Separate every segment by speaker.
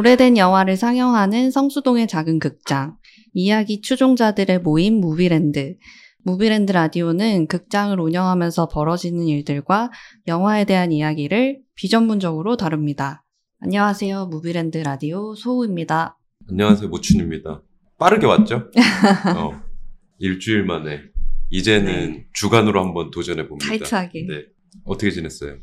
Speaker 1: 오래된 영화를 상영하는 성수동의 작은 극장, 이야기 추종자들의 모임 무비랜드. 무비랜드 라디오는 극장을 운영하면서 벌어지는 일들과 영화에 대한 이야기를 비전문적으로 다룹니다. 안녕하세요. 무비랜드 라디오 소우입니다.
Speaker 2: 안녕하세요. 모춘입니다. 빠르게 왔죠? 어, 일주일 만에. 이제는
Speaker 1: 네.
Speaker 2: 주간으로 한번 도전해 봅니다.
Speaker 1: 타이트하게.
Speaker 2: 네. 어떻게 지냈어요?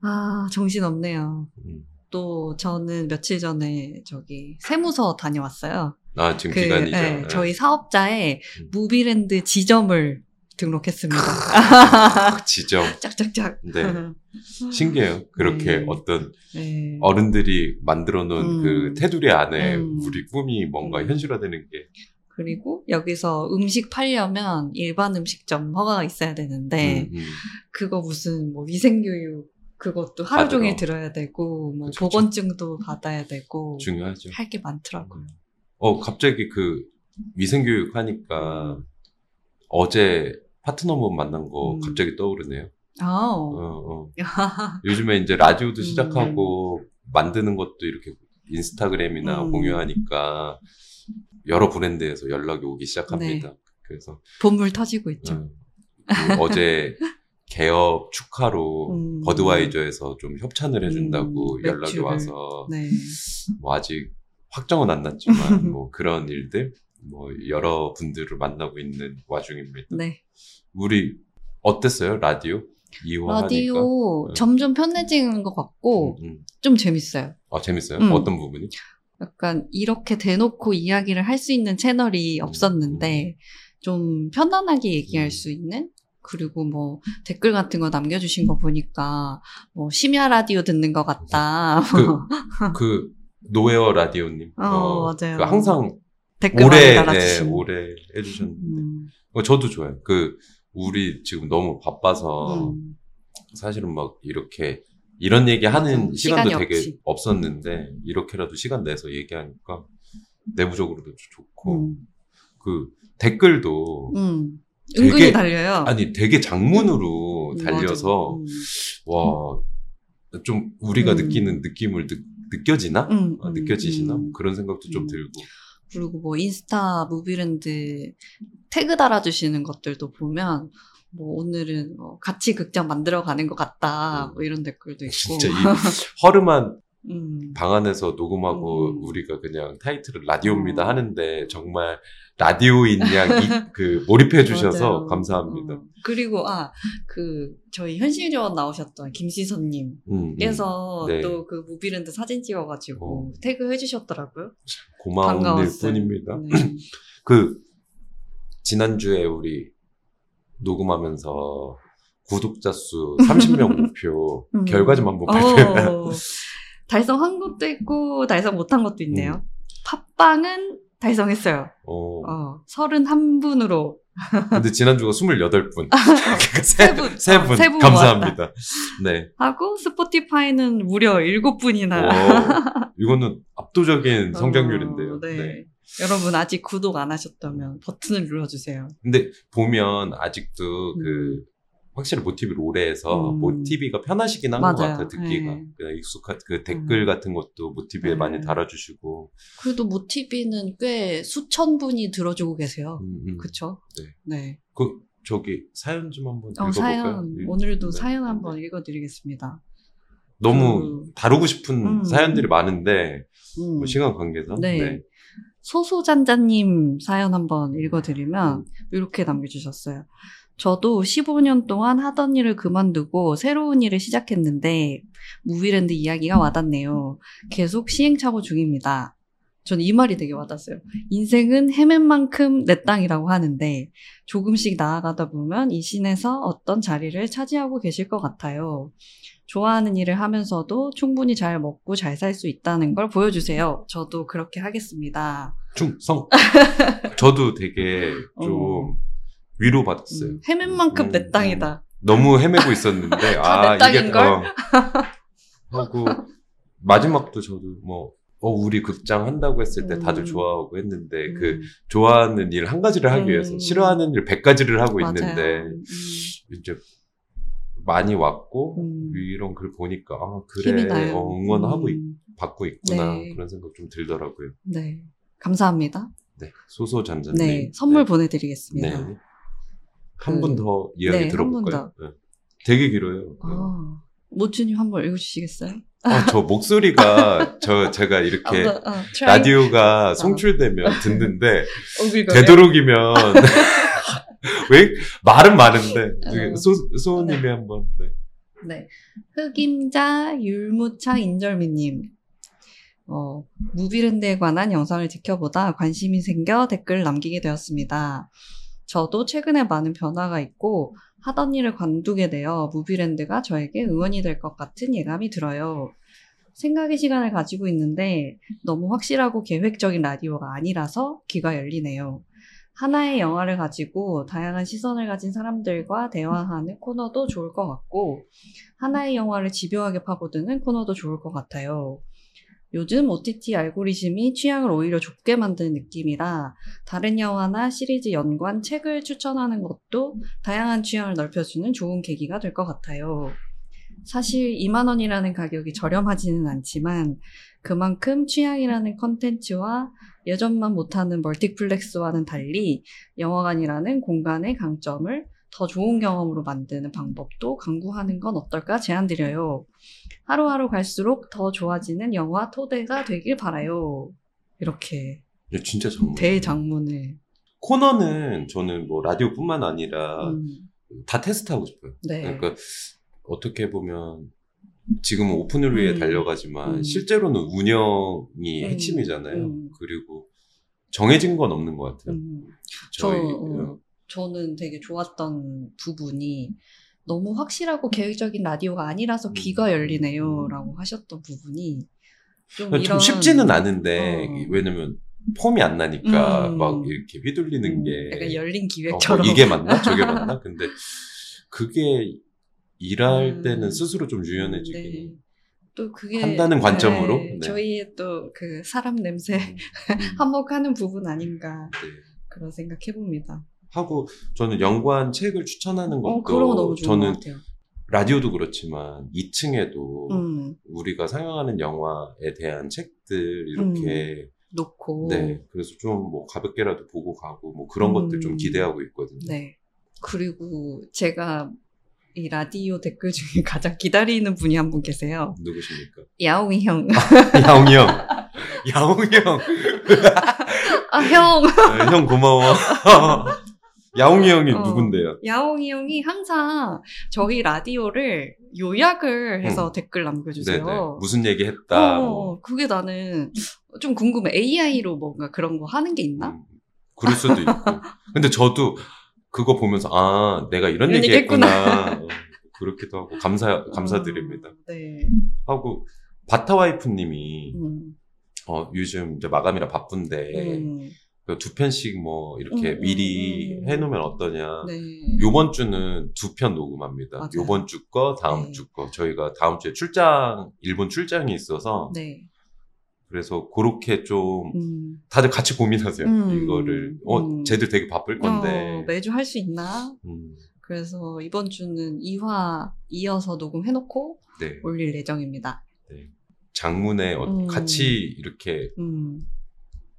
Speaker 1: 아, 정신없네요.
Speaker 2: 음.
Speaker 1: 또 저는 며칠 전에 저기 세무서 다녀왔어요.
Speaker 2: 아, 지금
Speaker 1: 그,
Speaker 2: 기간이죠.
Speaker 1: 예,
Speaker 2: 네.
Speaker 1: 저희 사업자에
Speaker 2: 음.
Speaker 1: 무비랜드 지점을 등록했습니다.
Speaker 2: 그 지점.
Speaker 1: 짝짝짝.
Speaker 2: 네. 신기해요. 그렇게
Speaker 1: 네.
Speaker 2: 어떤
Speaker 1: 네.
Speaker 2: 어른들이 만들어 놓은
Speaker 1: 음.
Speaker 2: 그 테두리 안에
Speaker 1: 음.
Speaker 2: 우리 꿈이 뭔가
Speaker 1: 음.
Speaker 2: 현실화되는 게.
Speaker 1: 그리고 여기서 음식 팔려면 일반 음식점 허가가 있어야 되는데
Speaker 2: 음, 음.
Speaker 1: 그거 무슨 뭐 위생교육 그것도 하루. 종일 들어야 되고 뭐
Speaker 2: 그쵸.
Speaker 1: 보건증도 받아야 되고
Speaker 2: 중요하죠.
Speaker 1: 할 게 많더라고요.
Speaker 2: 어, 갑자기 그 위생교육 하니까 어제 파트너분 만난 거
Speaker 1: 음.
Speaker 2: 갑자기 떠오르네요.
Speaker 1: 아,
Speaker 2: 어, 어. 요즘에 이제 라디오도
Speaker 1: 음.
Speaker 2: 시작하고 만드는 것도 이렇게 인스타그램이나
Speaker 1: 음.
Speaker 2: 공유하니까 여러 브랜드에서 연락이 오기
Speaker 1: 네.
Speaker 2: 시작합니다. 그래서
Speaker 1: 본물 터지고 있죠.
Speaker 2: 음, 그 어제 개업 축하로
Speaker 1: 음.
Speaker 2: 버드와이저에서 좀 협찬을 해준다고
Speaker 1: 음,
Speaker 2: 연락이
Speaker 1: 맥주를.
Speaker 2: 와서
Speaker 1: 네.
Speaker 2: 뭐 아직 확정은 안 났지만 뭐 그런 일들 뭐 여러 분들을 만나고 있는 와중입니다.
Speaker 1: 네.
Speaker 2: 우리 어땠어요 라디오 2호 하니까?
Speaker 1: 라디오
Speaker 2: 네.
Speaker 1: 점점 편해지는 것 같고
Speaker 2: 음, 음.
Speaker 1: 좀 재밌어요.
Speaker 2: 아 재밌어요.
Speaker 1: 음.
Speaker 2: 어떤 부분이?
Speaker 1: 약간 이렇게 대놓고 이야기를 할 수 있는 채널이 없었는데 좀 편안하게 얘기할
Speaker 2: 음.
Speaker 1: 수 있는 그리고 뭐 댓글 같은 거 남겨주신 거 보니까 뭐 심야 라디오 듣는 것 같다.
Speaker 2: 그, 그 노웨어 라디오님.
Speaker 1: 어, 맞아요.
Speaker 2: 그 항상
Speaker 1: 댓글
Speaker 2: 오래 네,
Speaker 1: 달아주신.
Speaker 2: 오래 해주셨는데
Speaker 1: 음,
Speaker 2: 어, 저도 좋아요. 그 우리 지금 너무 바빠서
Speaker 1: 음.
Speaker 2: 사실은 막 이렇게 이런 얘기 하는. 시간도 되게
Speaker 1: 없지.
Speaker 2: 없었는데 이렇게라도 시간 내서 얘기하니까 내부적으로도 좋고
Speaker 1: 음,
Speaker 2: 그 댓글도
Speaker 1: 음.
Speaker 2: 되게-
Speaker 1: 은근히 달려요.
Speaker 2: 아니 되게 장문으로
Speaker 1: 음,
Speaker 2: 달려서.
Speaker 1: 음.
Speaker 2: 와좀 우리가
Speaker 1: 음.
Speaker 2: 느끼는 느낌을 느, 느껴지나
Speaker 1: 음,
Speaker 2: 아,
Speaker 1: 음,
Speaker 2: 느껴지시나
Speaker 1: 음.
Speaker 2: 뭐 그런 생각도 좀
Speaker 1: 음.
Speaker 2: 들고
Speaker 1: 그리고 뭐 인스타 무비랜드 태그 달아주시는 것들도 보면 뭐 오늘은 뭐 같이 극장 만들어 가는 것 같다 뭐 이런 댓글도 있고
Speaker 2: 진짜 이 허름한
Speaker 1: 음.
Speaker 2: 방 안에서 녹음하고
Speaker 1: 음.
Speaker 2: 우리가 그냥 타이틀을 라디오입니다
Speaker 1: 어.
Speaker 2: 하는데 정말 라디오인 양그 몰입해 주셔서. 감사합니다.
Speaker 1: 어. 그리고 아 그 저희 현실요원 나오셨던 김시선님
Speaker 2: 음, 음.
Speaker 1: 께서
Speaker 2: 네.
Speaker 1: 또그 무비랜드 사진 찍어가지고
Speaker 2: 어.
Speaker 1: 태그 해 주셨더라고요.
Speaker 2: 고마운 일
Speaker 1: 반가웠어요.
Speaker 2: 뿐입니다.
Speaker 1: 네.
Speaker 2: 그 지난주에 우리 녹음하면서 구독자 수 30명 목표
Speaker 1: 음.
Speaker 2: 결과 좀 한번 발표해.
Speaker 1: 어, 달성한 것도 있고 달성 못한 것도 있네요.
Speaker 2: 음.
Speaker 1: 팟빵은 달성했어요.
Speaker 2: 어.
Speaker 1: 어, 31분으로.
Speaker 2: 근데 지난주가 28분. 그러니까 세 분, 세
Speaker 1: 어,
Speaker 2: 분.
Speaker 1: 세 분
Speaker 2: 감사합니다. 네.
Speaker 1: 하고 스포티파이는 무려 7분이나.
Speaker 2: 어, 이거는 압도적인 성장률인데요.
Speaker 1: 어, 네.
Speaker 2: 네.
Speaker 1: 여러분 아직 구독 안 하셨다면 버튼을 눌러주세요.
Speaker 2: 근데 보면 아직도
Speaker 1: 음.
Speaker 2: 그 확실히 모티비를 오래 해서
Speaker 1: 음.
Speaker 2: 모티비가 편하시긴 한 것. 같아요, 듣기가.
Speaker 1: 네.
Speaker 2: 그냥 익숙한 그 댓글
Speaker 1: 음.
Speaker 2: 같은 것도 모티비에
Speaker 1: 네.
Speaker 2: 많이 달아주시고.
Speaker 1: 그래도 모티비는 꽤 수천 분이 들어주고 계세요.
Speaker 2: 음, 음.
Speaker 1: 그쵸?
Speaker 2: 네.
Speaker 1: 네.
Speaker 2: 그 저기 사연 좀 한번
Speaker 1: 어,
Speaker 2: 읽어볼까요?
Speaker 1: 사연,
Speaker 2: 읽-
Speaker 1: 오늘도
Speaker 2: 네.
Speaker 1: 사연 한번 읽어드리겠습니다.
Speaker 2: 너무
Speaker 1: 그-
Speaker 2: 다루고 싶은
Speaker 1: 음.
Speaker 2: 사연들이 많은데
Speaker 1: 음.
Speaker 2: 뭐 시간 관계상
Speaker 1: 네. 소소잔자님 사연 한번 읽어드리면
Speaker 2: 음.
Speaker 1: 이렇게 남겨주셨어요. 저도 15년 동안 하던 일을 그만두고 새로운 일을 시작했는데 무비랜드 이야기가 와닿네요. 계속 시행착오 중입니다. 전 이 말이 되게 와닿았어요. 인생은 헤맨 만큼 내 땅이라고 하는데 조금씩 나아가다 보면 이 신에서 어떤 자리를 차지하고 계실 것 같아요. 좋아하는 일을 하면서도 충분히 잘 먹고 잘 살 수 있다는 걸 보여주세요. 저도 그렇게 하겠습니다.
Speaker 2: 충성. 저도 되게 좀
Speaker 1: 어.
Speaker 2: 위로 받았어요.
Speaker 1: 음, 헤맨 만큼
Speaker 2: 음,
Speaker 1: 내 땅이다.
Speaker 2: 너무 헤매고 있었는데 아 이게
Speaker 1: 땅인걸?
Speaker 2: 어, 하고 마지막도 저도 뭐 어, 우리 극장 한다고 했을 때 다들
Speaker 1: 음.
Speaker 2: 좋아하고 했는데 그
Speaker 1: 음,
Speaker 2: 좋아하는 일 한 가지를 하기
Speaker 1: 음.
Speaker 2: 위해서 싫어하는 일 백 가지를 하고
Speaker 1: 맞아요.
Speaker 2: 있는데
Speaker 1: 음,
Speaker 2: 이제 많이 왔고
Speaker 1: 음.
Speaker 2: 이런 글 보니까 아, 그래. 어, 응원하고 있-
Speaker 1: 음,
Speaker 2: 받고 있구나
Speaker 1: 네.
Speaker 2: 그런 생각 좀 들더라고요.
Speaker 1: 네. 감사합니다.
Speaker 2: 네, 소소잔잔님.
Speaker 1: 네. 선물
Speaker 2: 네.
Speaker 1: 보내드리겠습니다.
Speaker 2: 네. 한
Speaker 1: 그-
Speaker 2: 분더 이야기
Speaker 1: 네,
Speaker 2: 들어볼까요? 네. 되게 길어요.
Speaker 1: 아, 모준님 한번 읽어주시겠어요?
Speaker 2: 아, 저 목소리가 저 제가 이렇게
Speaker 1: 아, 아, try.
Speaker 2: 라디오가 송출되면 듣는데? 되도록이면 왜 말은 많은데
Speaker 1: 어.
Speaker 2: 소 소우님이 한번 네.
Speaker 1: 네. 흑임자 율무차 인절미님. 어, 무비랜드에 관한 영상을 지켜보다 관심이 생겨 댓글을 남기게 되었습니다. 저도 최근에 많은 변화가 있고 하던 일을 관두게 되어 무비랜드가 저에게 응원이 될 것 같은 예감이 들어요. 생각의 시간을 가지고 있는데 너무 확실하고 계획적인 라디오가 아니라서 귀가 열리네요. 하나의 영화를 가지고 다양한 시선을 가진 사람들과 대화하는 코너도 좋을 것 같고 하나의 영화를 집요하게 파고드는 코너도 좋을 것 같아요. 요즘 OTT 알고리즘이 취향을 오히려 좁게 만드는 느낌이라 다른 영화나 시리즈 연관 책을 추천하는 것도 다양한 취향을 넓혀주는 좋은 계기가 될 것 같아요. 사실 2만원이라는 가격이 저렴하지는 않지만 그만큼 취향이라는 컨텐츠와 예전만 못하는 멀티플렉스와는 달리 영화관이라는 공간의 강점을 더 좋은 경험으로 만드는 방법도 강구하는 건 어떨까 제안드려요. 하루하루 갈수록 더 좋아지는 영화 토대가 되길 바라요. 이렇게
Speaker 2: 이거 진짜 정말
Speaker 1: 대장문을.
Speaker 2: 코너는 저는 뭐 라디오뿐만 아니라
Speaker 1: 음,
Speaker 2: 다 테스트하고 싶어요.
Speaker 1: 네.
Speaker 2: 그러니까 어떻게 보면 지금은 오픈을 위해
Speaker 1: 음.
Speaker 2: 달려가지만
Speaker 1: 음.
Speaker 2: 실제로는 운영이
Speaker 1: 음.
Speaker 2: 핵심이잖아요.
Speaker 1: 음.
Speaker 2: 그리고 정해진 건 없는 것 같아요.
Speaker 1: 음. 저,
Speaker 2: 저희
Speaker 1: 어, 저는 되게 좋았던 부분이 너무 확실하고 계획적인 라디오가 아니라서
Speaker 2: 음.
Speaker 1: 귀가 열리네요. 라고 하셨던 부분이 좀
Speaker 2: 좀
Speaker 1: 이런.
Speaker 2: 쉽지는 않은데
Speaker 1: 어.
Speaker 2: 왜냐면 폼이 안 나니까
Speaker 1: 음.
Speaker 2: 막 이렇게 휘둘리는
Speaker 1: 음,
Speaker 2: 게
Speaker 1: 약간 열린
Speaker 2: 어,
Speaker 1: 기획처럼.
Speaker 2: 뭐 이게 맞나 저게 맞나 근데 그게 일할
Speaker 1: 음.
Speaker 2: 때는 스스로 좀 유연해지긴
Speaker 1: 네. 또 그게
Speaker 2: 한다는 관점으로?
Speaker 1: 네,
Speaker 2: 네.
Speaker 1: 저희의 또 그 사람 냄새
Speaker 2: 음.
Speaker 1: 한몫하는 부분 아닌가
Speaker 2: 네.
Speaker 1: 그런 생각해 봅니다.
Speaker 2: 하고 저는 연관 책을 추천하는 것도
Speaker 1: 어, 그런 거 너무 좋은
Speaker 2: 저는. 라디오도 그렇지만 2층에도
Speaker 1: 음,
Speaker 2: 우리가 상영하는 영화에 대한 책들 이렇게
Speaker 1: 놓고.
Speaker 2: 네 그래서 좀 뭐 가볍게라도 보고 가고 뭐 그런 것들 좀
Speaker 1: 음.
Speaker 2: 기대하고 있거든요.
Speaker 1: 네. 그리고 제가 이 라디오 댓글 중에 가장 기다리는 분이 한 분 계세요.
Speaker 2: 누구십니까?
Speaker 1: 야옹이 형.
Speaker 2: 야옹이 형. 야옹이 형.
Speaker 1: 아, 형!
Speaker 2: 네, 형 고마워. 야옹이 형이
Speaker 1: 어.
Speaker 2: 누군데요?
Speaker 1: 야옹이 형이 항상 저희 라디오를 요약을 해서 댓글 남겨주세요.
Speaker 2: 음. 네네. 무슨 얘기 했다.
Speaker 1: 어,
Speaker 2: 뭐.
Speaker 1: 그게 나는 좀 궁금해. AI로 뭔가 그런 거 하는 게 있나?
Speaker 2: 음, 그럴 수도 있고. 근데 저도 그거 보면서 아 내가 이런,
Speaker 1: 이런
Speaker 2: 얘기
Speaker 1: 얘기
Speaker 2: 했구나. 어, 그렇기도 하고 감사 감사드립니다.
Speaker 1: 어, 네.
Speaker 2: 하고 바타 와이프님이
Speaker 1: 음,
Speaker 2: 어, 요즘 이제 마감이라 바쁜데
Speaker 1: 음,
Speaker 2: 그 두 편씩 뭐 이렇게
Speaker 1: 음,
Speaker 2: 미리
Speaker 1: 음, 음.
Speaker 2: 해놓으면 어떠냐.
Speaker 1: 네.
Speaker 2: 요번 주는 두 편 녹음합니다.
Speaker 1: 맞아요.
Speaker 2: 요번 주 거, 다음
Speaker 1: 네.
Speaker 2: 주 거. 저희가 다음 주에 출장, 일본 출장이 있어서
Speaker 1: 네.
Speaker 2: 그래서 그렇게 좀
Speaker 1: 음.
Speaker 2: 다들 같이 고민하세요.
Speaker 1: 음,
Speaker 2: 이거를. 어,
Speaker 1: 음.
Speaker 2: 쟤들 되게 바쁠 건데.
Speaker 1: 어, 매주 할 수 있나?
Speaker 2: 음,
Speaker 1: 그래서 이번 주는 2화 이어서 녹음해놓고
Speaker 2: 네.
Speaker 1: 올릴 예정입니다.
Speaker 2: 장문에 어,
Speaker 1: 음.
Speaker 2: 같이 이렇게
Speaker 1: 음,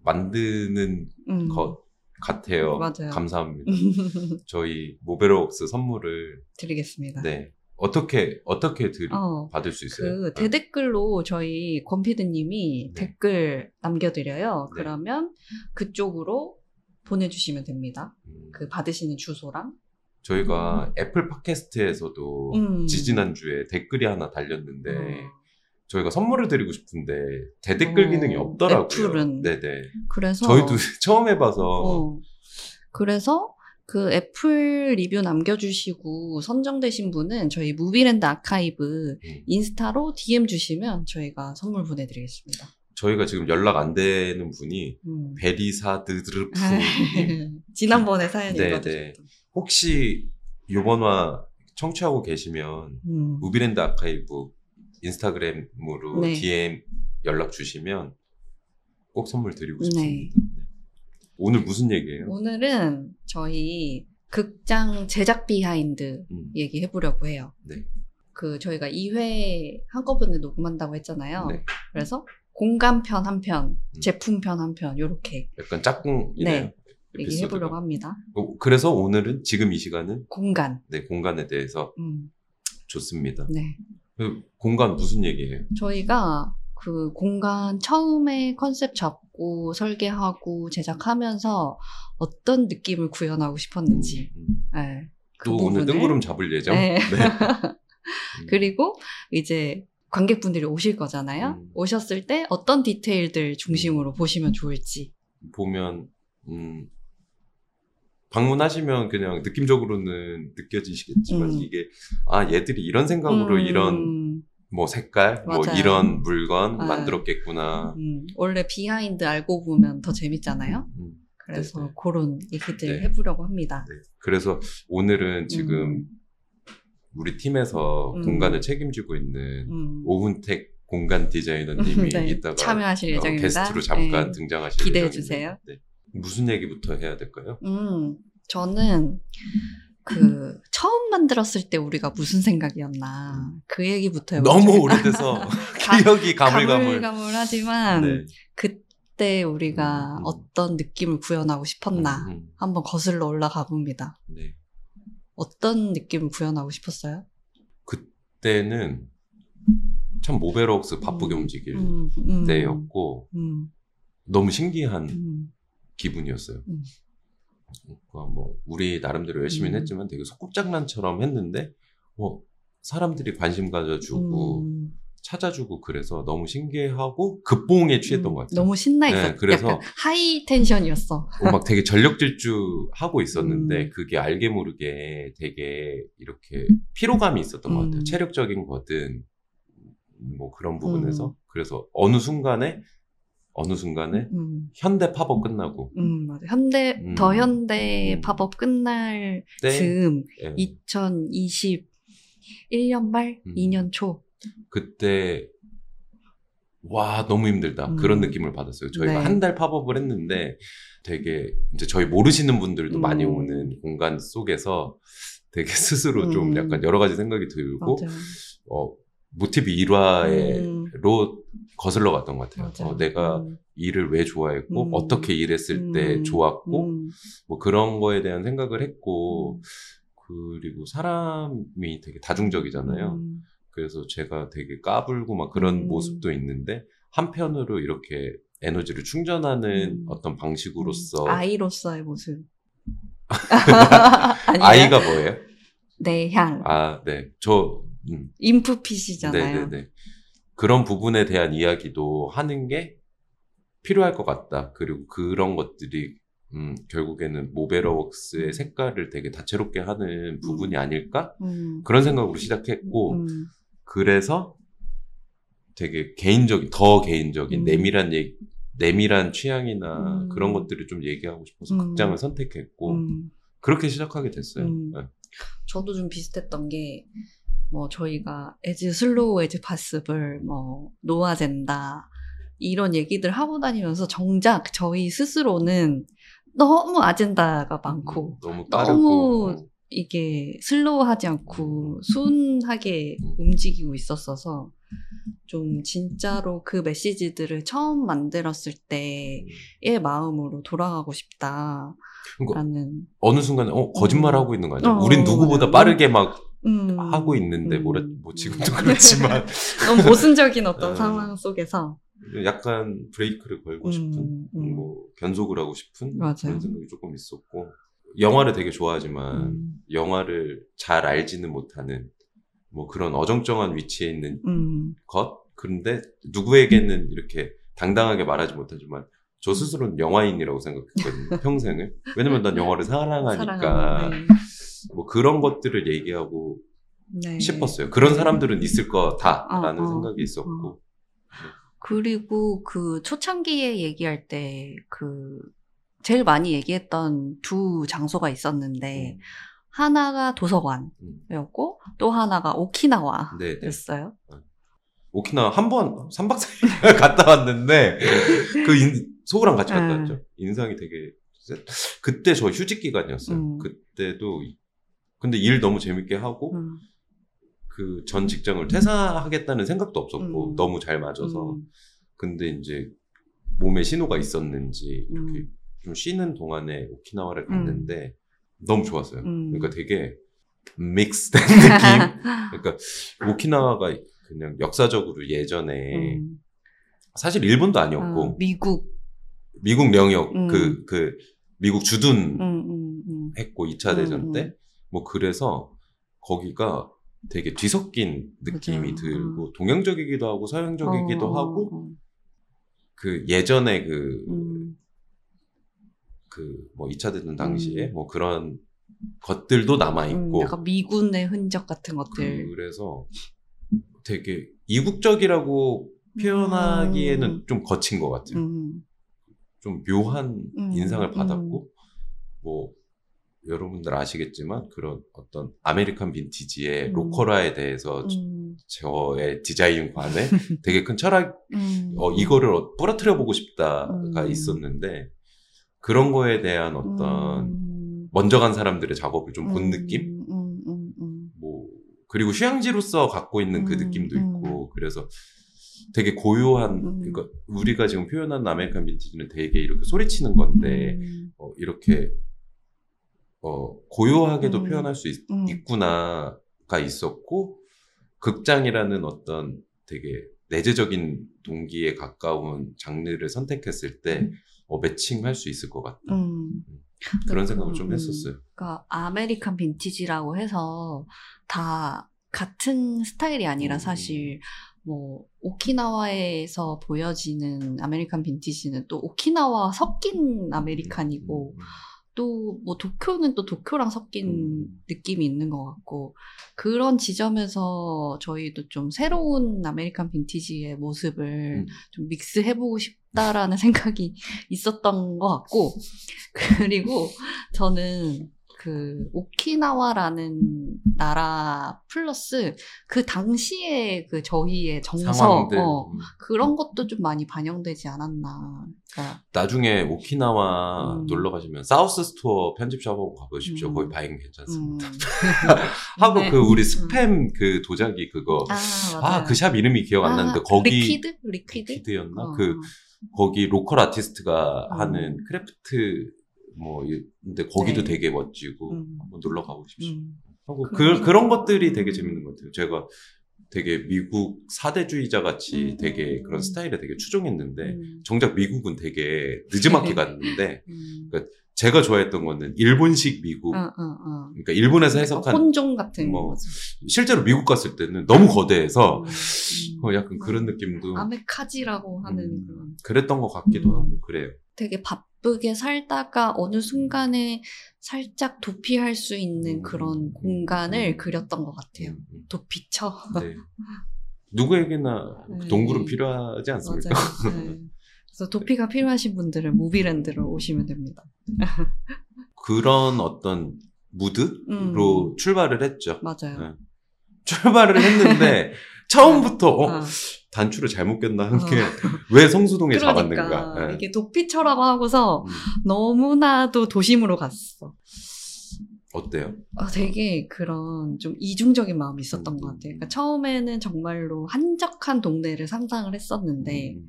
Speaker 2: 만드는
Speaker 1: 음.
Speaker 2: 것 같아요.
Speaker 1: 맞아요.
Speaker 2: 감사합니다. 저희 모베로웍스 선물을
Speaker 1: 드리겠습니다.
Speaker 2: 네. 어떻게 어떻게 드
Speaker 1: 어,
Speaker 2: 받을 수 있어요?
Speaker 1: 그 대댓글로 저희 권피드님이
Speaker 2: 네.
Speaker 1: 댓글 남겨드려요.
Speaker 2: 네.
Speaker 1: 그러면 그쪽으로 보내주시면 됩니다.
Speaker 2: 음,
Speaker 1: 그 받으시는 주소랑.
Speaker 2: 저희가 애플 팟캐스트에서도
Speaker 1: 음.
Speaker 2: 지지난 주에 댓글이 하나 달렸는데
Speaker 1: 어,
Speaker 2: 저희가 선물을 드리고 싶은데 대댓글
Speaker 1: 어,
Speaker 2: 기능이 없더라고요.
Speaker 1: 애플은.
Speaker 2: 네네.
Speaker 1: 그래서
Speaker 2: 저희도 처음 해봐서
Speaker 1: 어, 그래서 그 애플 리뷰 남겨주시고 선정되신 분은 저희 무비랜드 아카이브
Speaker 2: 음,
Speaker 1: 인스타로 DM 주시면 저희가 선물 보내드리겠습니다.
Speaker 2: 저희가 지금 연락 안 되는 분이
Speaker 1: 음.
Speaker 2: 베리사드르프
Speaker 1: 지난번에 사연
Speaker 2: 네,
Speaker 1: 읽어주셨던.
Speaker 2: 혹시 요번화 청취하고 계시면
Speaker 1: 음.
Speaker 2: 무비랜드 아카이브 인스타그램으로
Speaker 1: 네.
Speaker 2: DM 연락 주시면 꼭 선물 드리고
Speaker 1: 네.
Speaker 2: 싶습니다. 네. 오늘 무슨 얘기예요?
Speaker 1: 오늘은 저희 극장 제작 behind
Speaker 2: 음.
Speaker 1: 얘기해 보려고 해요.
Speaker 2: 네.
Speaker 1: 그 저희가 2회 한꺼번에 녹음한다고 했잖아요.
Speaker 2: 네.
Speaker 1: 그래서 공간편 한 편,
Speaker 2: 음.
Speaker 1: 제품편 한 편, 요렇게
Speaker 2: 약간 짝꿍이네요.
Speaker 1: 네. 얘기해. 보려고 합니다.
Speaker 2: 어, 그래서 오늘은 지금 이 시간은
Speaker 1: 공간.
Speaker 2: 네, 공간에 대해서
Speaker 1: 음,
Speaker 2: 좋습니다.
Speaker 1: 네.
Speaker 2: 그 공간 무슨 얘기예요?
Speaker 1: 저희가 그 공간 처음에 컨셉 잡고 설계하고 제작하면서 어떤 느낌을 구현하고 싶었는지.
Speaker 2: 음,
Speaker 1: 네. 그
Speaker 2: 또 오늘
Speaker 1: 부분을.
Speaker 2: 뜬구름 잡을 예정.
Speaker 1: 네.
Speaker 2: 음.
Speaker 1: 그리고 이제 관객분들이 오실 거잖아요.
Speaker 2: 음.
Speaker 1: 오셨을 때 어떤 디테일들 중심으로 보시면 좋을지.
Speaker 2: 보면 음, 방문하시면 그냥 느낌적으로는 느껴지시겠지만
Speaker 1: 음.
Speaker 2: 이게 아 얘들이 이런 생각으로
Speaker 1: 음,
Speaker 2: 이런 뭐 색깔 뭐
Speaker 1: 맞아요.
Speaker 2: 이런 물건
Speaker 1: 아.
Speaker 2: 만들었겠구나.
Speaker 1: 음, 원래 behind 알고 보면 더 재밌잖아요.
Speaker 2: 음,
Speaker 1: 그래서
Speaker 2: 네, 네.
Speaker 1: 그런 얘기들
Speaker 2: 네.
Speaker 1: 해보려고 합니다.
Speaker 2: 네. 그래서 오늘은 지금
Speaker 1: 음,
Speaker 2: 우리 팀에서
Speaker 1: 음.
Speaker 2: 공간을 책임지고 있는
Speaker 1: 음.
Speaker 2: 오훈택 공간 디자이너님이
Speaker 1: 네,
Speaker 2: 이따가
Speaker 1: 참여하실
Speaker 2: 어,
Speaker 1: 예정입니다.
Speaker 2: 게스트로 잠깐
Speaker 1: 네.
Speaker 2: 등장하실
Speaker 1: 기대해
Speaker 2: 예정인데,
Speaker 1: 주세요.
Speaker 2: 네. 무슨 얘기부터 해야 될까요?
Speaker 1: 음, 저는 그 처음 만들었을 때 우리가 무슨 생각이었나 그 얘기부터 해보고
Speaker 2: 너무. 오래돼서
Speaker 1: 가-
Speaker 2: 기억이 가물가물.
Speaker 1: 가물가물하지만
Speaker 2: 네.
Speaker 1: 그때 우리가
Speaker 2: 음, 음.
Speaker 1: 어떤 느낌을 구현하고 싶었나
Speaker 2: 음, 음.
Speaker 1: 한번 거슬러 올라가 봅니다.
Speaker 2: 네.
Speaker 1: 어떤 느낌을 구현하고 싶었어요?
Speaker 2: 그때는 참 모베럭스 바쁘게 움직일
Speaker 1: 음, 음,
Speaker 2: 때였고
Speaker 1: 음,
Speaker 2: 너무 신기한
Speaker 1: 음,
Speaker 2: 기분이었어요.
Speaker 1: 음.
Speaker 2: 그러니까 뭐 우리 나름대로 열심히
Speaker 1: 음.
Speaker 2: 했지만 되게 속국장난처럼 했는데 뭐 사람들이 관심 가져주고
Speaker 1: 음,
Speaker 2: 찾아주고 그래서 너무 신기하고 급봉에 취했던
Speaker 1: 음,
Speaker 2: 것 같아요.
Speaker 1: 너무 신나 있었.
Speaker 2: 네, 그래서-
Speaker 1: 하이 텐션이었어.
Speaker 2: 어, 막 되게 전력 질주 하고 있었는데
Speaker 1: 음.
Speaker 2: 그게 알게 모르게 되게 이렇게 피로감이 있었던 것 같아요.
Speaker 1: 음.
Speaker 2: 체력적인 거든 뭐 그런 부분에서
Speaker 1: 음.
Speaker 2: 그래서 어느 순간에 어느 순간에
Speaker 1: 음,
Speaker 2: 현대 팝업 끝나고
Speaker 1: 음, 맞아. 현대
Speaker 2: 음.
Speaker 1: 더 현대
Speaker 2: 음.
Speaker 1: 팝업 끝날
Speaker 2: 때
Speaker 1: 즈음
Speaker 2: 예,
Speaker 1: 2021년 말,
Speaker 2: 음.
Speaker 1: 2년 초.
Speaker 2: 그때 와 너무 힘들다
Speaker 1: 음.
Speaker 2: 그런 느낌을 받았어요. 저희가
Speaker 1: 네.
Speaker 2: 한달 팝업을 했는데 되게 이제 저희 모르시는 분들도
Speaker 1: 음.
Speaker 2: 많이 오는 공간 속에서 되게 스스로 좀
Speaker 1: 음.
Speaker 2: 약간 여러 가지 생각이 들고
Speaker 1: 맞아요.
Speaker 2: 어, 모티브 일화로
Speaker 1: 음.
Speaker 2: 거슬러 갔던 것 같아요. 어, 내가
Speaker 1: 음.
Speaker 2: 일을 왜 좋아했고
Speaker 1: 음.
Speaker 2: 어떻게 일했을 때
Speaker 1: 음.
Speaker 2: 좋았고
Speaker 1: 음.
Speaker 2: 뭐 그런 거에 대한 생각을 했고 그리고 사람이 되게 다중적이잖아요.
Speaker 1: 음.
Speaker 2: 그래서 제가 되게 까불고 막 그런
Speaker 1: 음.
Speaker 2: 모습도 있는데 한편으로 이렇게 에너지를 충전하는
Speaker 1: 음.
Speaker 2: 어떤 방식으로서
Speaker 1: 아이로서의 모습.
Speaker 2: 아이가 뭐예요?
Speaker 1: 내 향.
Speaker 2: 아, 네. 저 음,
Speaker 1: 인풋핏이잖아요.
Speaker 2: 네네네. 그런 부분에 대한 이야기도 하는 게 필요할 것 같다. 그리고 그런 것들이 음, 결국에는 모베러웍스의 색깔을 되게 다채롭게 하는 부분이 아닐까?
Speaker 1: 음.
Speaker 2: 그런 생각으로 시작했고,
Speaker 1: 음.
Speaker 2: 그래서 되게 개인적인, 더 개인적인
Speaker 1: 음.
Speaker 2: 내밀한 얘기, 내밀한 취향이나
Speaker 1: 음.
Speaker 2: 그런 것들을 좀 얘기하고 싶어서
Speaker 1: 음.
Speaker 2: 극장을 선택했고,
Speaker 1: 음.
Speaker 2: 그렇게 시작하게 됐어요.
Speaker 1: 음.
Speaker 2: 네.
Speaker 1: 저도 좀 비슷했던 게, 뭐, 저희가 as slow as possible 뭐, no agenda. 이런 얘기들 하고 다니면서 정작 저희 스스로는 너무 아젠다가 많고,
Speaker 2: 너무
Speaker 1: 너무
Speaker 2: 어,
Speaker 1: 이게 슬로우하지 않고 순하게
Speaker 2: 음.
Speaker 1: 움직이고 있었어서 좀 진짜로 그 메시지들을 처음 만들었을 때의 마음으로 돌아가고 싶다라는
Speaker 2: 그러니까 어느 순간에 어 거짓말 하고 있는 거 아니야?
Speaker 1: 어,
Speaker 2: 우린 누구보다
Speaker 1: 맞아요.
Speaker 2: 빠르게 막
Speaker 1: 음,
Speaker 2: 하고 있는데
Speaker 1: 음.
Speaker 2: 뭐라 뭐 지금도 그렇지만.
Speaker 1: 너무 모순적인 어떤
Speaker 2: 음.
Speaker 1: 상황 속에서.
Speaker 2: 약간 브레이크를 걸고 싶은
Speaker 1: 음, 음.
Speaker 2: 뭐 변속을 하고 싶은
Speaker 1: 맞아요.
Speaker 2: 그런 생각이 조금 있었고 영화를 되게 좋아하지만
Speaker 1: 음,
Speaker 2: 영화를 잘 알지는 못하는 뭐 그런 어정쩡한 위치에 있는
Speaker 1: 음,
Speaker 2: 것? 그런데 누구에게는 이렇게 당당하게 말하지 못하지만 저 스스로는 영화인이라고 생각했거든요 평생을. 왜냐면 난 영화를 사랑하니까.
Speaker 1: 사랑하는,
Speaker 2: 뭐 그런 것들을 얘기하고
Speaker 1: 네. 네.
Speaker 2: 싶었어요. 그런 사람들은 있을 거다라는
Speaker 1: 어, 어,
Speaker 2: 생각이 있었고.
Speaker 1: 그리고 그 초창기에 얘기할 때 그 제일 많이 얘기했던 두 장소가 있었는데
Speaker 2: 음,
Speaker 1: 하나가 도서관이었고
Speaker 2: 음.
Speaker 1: 또 하나가 오키나와였어요.
Speaker 2: 네네. 오키나와 한 번, 3박 4일 갔다 왔는데, 그 인, 소우랑 같이 갔다
Speaker 1: 음.
Speaker 2: 왔죠. 인상이 되게 그때 저 휴직 기간이었어요.
Speaker 1: 음.
Speaker 2: 그때도 근데 일 너무 재밌게 하고
Speaker 1: 음,
Speaker 2: 그전 직장을 퇴사하겠다는 생각도 없었고
Speaker 1: 음.
Speaker 2: 너무 잘 맞아서
Speaker 1: 음,
Speaker 2: 근데 이제 몸에 신호가 있었는지 이렇게
Speaker 1: 음.
Speaker 2: 좀 쉬는 동안에 오키나와를 갔는데 너무 좋았어요.
Speaker 1: 음.
Speaker 2: 그러니까 되게 믹스된 느낌. 그러니까 오키나와가 그냥 역사적으로 예전에
Speaker 1: 음.
Speaker 2: 사실 일본도
Speaker 1: 어,
Speaker 2: 아니었고
Speaker 1: 미국.
Speaker 2: 미국 영역
Speaker 1: 음.
Speaker 2: 그그 미국 주둔
Speaker 1: 음, 음, 음.
Speaker 2: 했고 2차 대전
Speaker 1: 음,
Speaker 2: 때 뭐 그래서 거기가 되게 뒤섞인 느낌이
Speaker 1: 맞아요.
Speaker 2: 들고 동양적이기도 하고 서양적이기도
Speaker 1: 어,
Speaker 2: 하고
Speaker 1: 어,
Speaker 2: 그 예전에 그
Speaker 1: 음,
Speaker 2: 그뭐 2차 대전 당시에
Speaker 1: 음.
Speaker 2: 뭐 그런 것들도 남아
Speaker 1: 음,
Speaker 2: 있고
Speaker 1: 약간 미군의 흔적 같은 것들.
Speaker 2: 그래서 되게 이국적이라고 표현하기에는
Speaker 1: 음.
Speaker 2: 좀 거친 것 같아요.
Speaker 1: 음,
Speaker 2: 좀 묘한
Speaker 1: 음,
Speaker 2: 인상을 받았고 뭐 여러분들 아시겠지만 그런 어떤 American vintage의
Speaker 1: 음.
Speaker 2: 로컬화에 대해서
Speaker 1: 음,
Speaker 2: 저의 디자인관에 되게 큰 철학
Speaker 1: 음.
Speaker 2: 어, 이거를 어- 부러뜨려 보고 싶다가
Speaker 1: 음.
Speaker 2: 있었는데 그런 거에 대한 어떤
Speaker 1: 음,
Speaker 2: 먼저 간 사람들의 작업을 좀 본
Speaker 1: 음,
Speaker 2: 느낌? 뭐 그리고 휴양지로서 갖고 있는 그
Speaker 1: 음,
Speaker 2: 느낌도
Speaker 1: 음.
Speaker 2: 있고 그래서 되게 고요한
Speaker 1: 음.
Speaker 2: 그러니까 우리가 지금 표현하는 American vintage는 되게 이렇게 소리치는 건데
Speaker 1: 음,
Speaker 2: 어, 이렇게 어, 고요하게도
Speaker 1: 음.
Speaker 2: 표현할 수 있,
Speaker 1: 음.
Speaker 2: 있구나가 있었고 극장이라는 어떤 되게 내재적인 동기에 가까운 장르를 선택했을 때 어, 매칭할 수 있을 것 같다
Speaker 1: 음.
Speaker 2: 그런 생각을
Speaker 1: 음,
Speaker 2: 좀
Speaker 1: 음.
Speaker 2: 했었어요.
Speaker 1: 그러니까 American vintage라고 해서 다 같은 스타일이 아니라
Speaker 2: 음.
Speaker 1: 사실 뭐 오키나와에서 보여지는 American vintage는 또 오키나와 섞인 American이고
Speaker 2: 음,
Speaker 1: 또 뭐 도쿄는 또 도쿄랑 섞인
Speaker 2: 음.
Speaker 1: 느낌이 있는 것 같고 그런 지점에서 저희도 좀 새로운 American vintage의 모습을
Speaker 2: 음.
Speaker 1: 좀 믹스해보고 싶다라는 생각이 있었던 것 같고 그리고 저는 그 오키나와라는 나라 플러스 그 당시에 그 저희의 정서 어,
Speaker 2: 음.
Speaker 1: 그런 것도 좀 많이 반영되지 않았나. 그러니까
Speaker 2: 나중에 오키나와
Speaker 1: 음.
Speaker 2: 놀러 가시면 South Store 편집샵하고 가보십시오.
Speaker 1: 음.
Speaker 2: 거기 buying
Speaker 1: 음.
Speaker 2: 괜찮습니다. 하고
Speaker 1: 네.
Speaker 2: 그 우리 스팸 그 도자기 그거
Speaker 1: 아, 맞아요.
Speaker 2: 아 그 샵 이름이 기억 안
Speaker 1: 아,
Speaker 2: 나는데 거기 Liquid? Liquid? Liquid였나
Speaker 1: 어,
Speaker 2: 그 거기 로컬 아티스트가
Speaker 1: 음.
Speaker 2: 하는 craft 뭐 이- 근데 거기도
Speaker 1: 네.
Speaker 2: 되게 멋지고
Speaker 1: 음.
Speaker 2: 한번 놀러 가보십시오.
Speaker 1: 음.
Speaker 2: 하고
Speaker 1: 그런
Speaker 2: 그, 그런
Speaker 1: 거.
Speaker 2: 것들이 되게 재밌는 것 같아요. 제가 되게 미국 사대주의자 같이
Speaker 1: 음.
Speaker 2: 되게 그런 스타일에 되게 추종했는데
Speaker 1: 음.
Speaker 2: 정작 미국은 되게 늦지막히 갔는데
Speaker 1: 음.
Speaker 2: 제가 좋아했던 거는 일본식 미국
Speaker 1: 어, 어, 어.
Speaker 2: 그러니까 일본에서 해석한
Speaker 1: 혼종 같은
Speaker 2: 뭐. 실제로 미국 갔을 때는 너무 거대해서
Speaker 1: 음, 음.
Speaker 2: 어, 약간 그런 느낌도
Speaker 1: 아메카지라고 하는
Speaker 2: 음,
Speaker 1: 그런
Speaker 2: 그랬던 것 같기도
Speaker 1: 음.
Speaker 2: 하고 그래요.
Speaker 1: 되게 바쁘게 살다가 어느 순간에 살짝 도피할 수 있는
Speaker 2: 음,
Speaker 1: 그런
Speaker 2: 음,
Speaker 1: 공간을
Speaker 2: 음.
Speaker 1: 그렸던 것 같아요. 도피처.
Speaker 2: 네. 누구에게나
Speaker 1: 네.
Speaker 2: 동굴은 필요하지 않습니까?
Speaker 1: 네. 그래서 도피가 필요하신 분들은 무비랜드로 오시면 됩니다.
Speaker 2: 그런 어떤 무드로
Speaker 1: 음.
Speaker 2: 출발을 했죠.
Speaker 1: 맞아요.
Speaker 2: 네. 출발을 했는데 처음부터 어,
Speaker 1: 아,
Speaker 2: 단추를 잘못 꼈나 한
Speaker 1: 어.
Speaker 2: 게왜 성수동에
Speaker 1: 그러니까
Speaker 2: 잡았는가. 네.
Speaker 1: 이게 도피처라고 하고서
Speaker 2: 음,
Speaker 1: 너무나도 도심으로 갔어.
Speaker 2: 어때요?
Speaker 1: 아, 되게 그런 좀 이중적인 마음이 있었던
Speaker 2: 음.
Speaker 1: 것 같아요. 그러니까 처음에는 정말로 한적한 동네를 상상을 했었는데
Speaker 2: 음.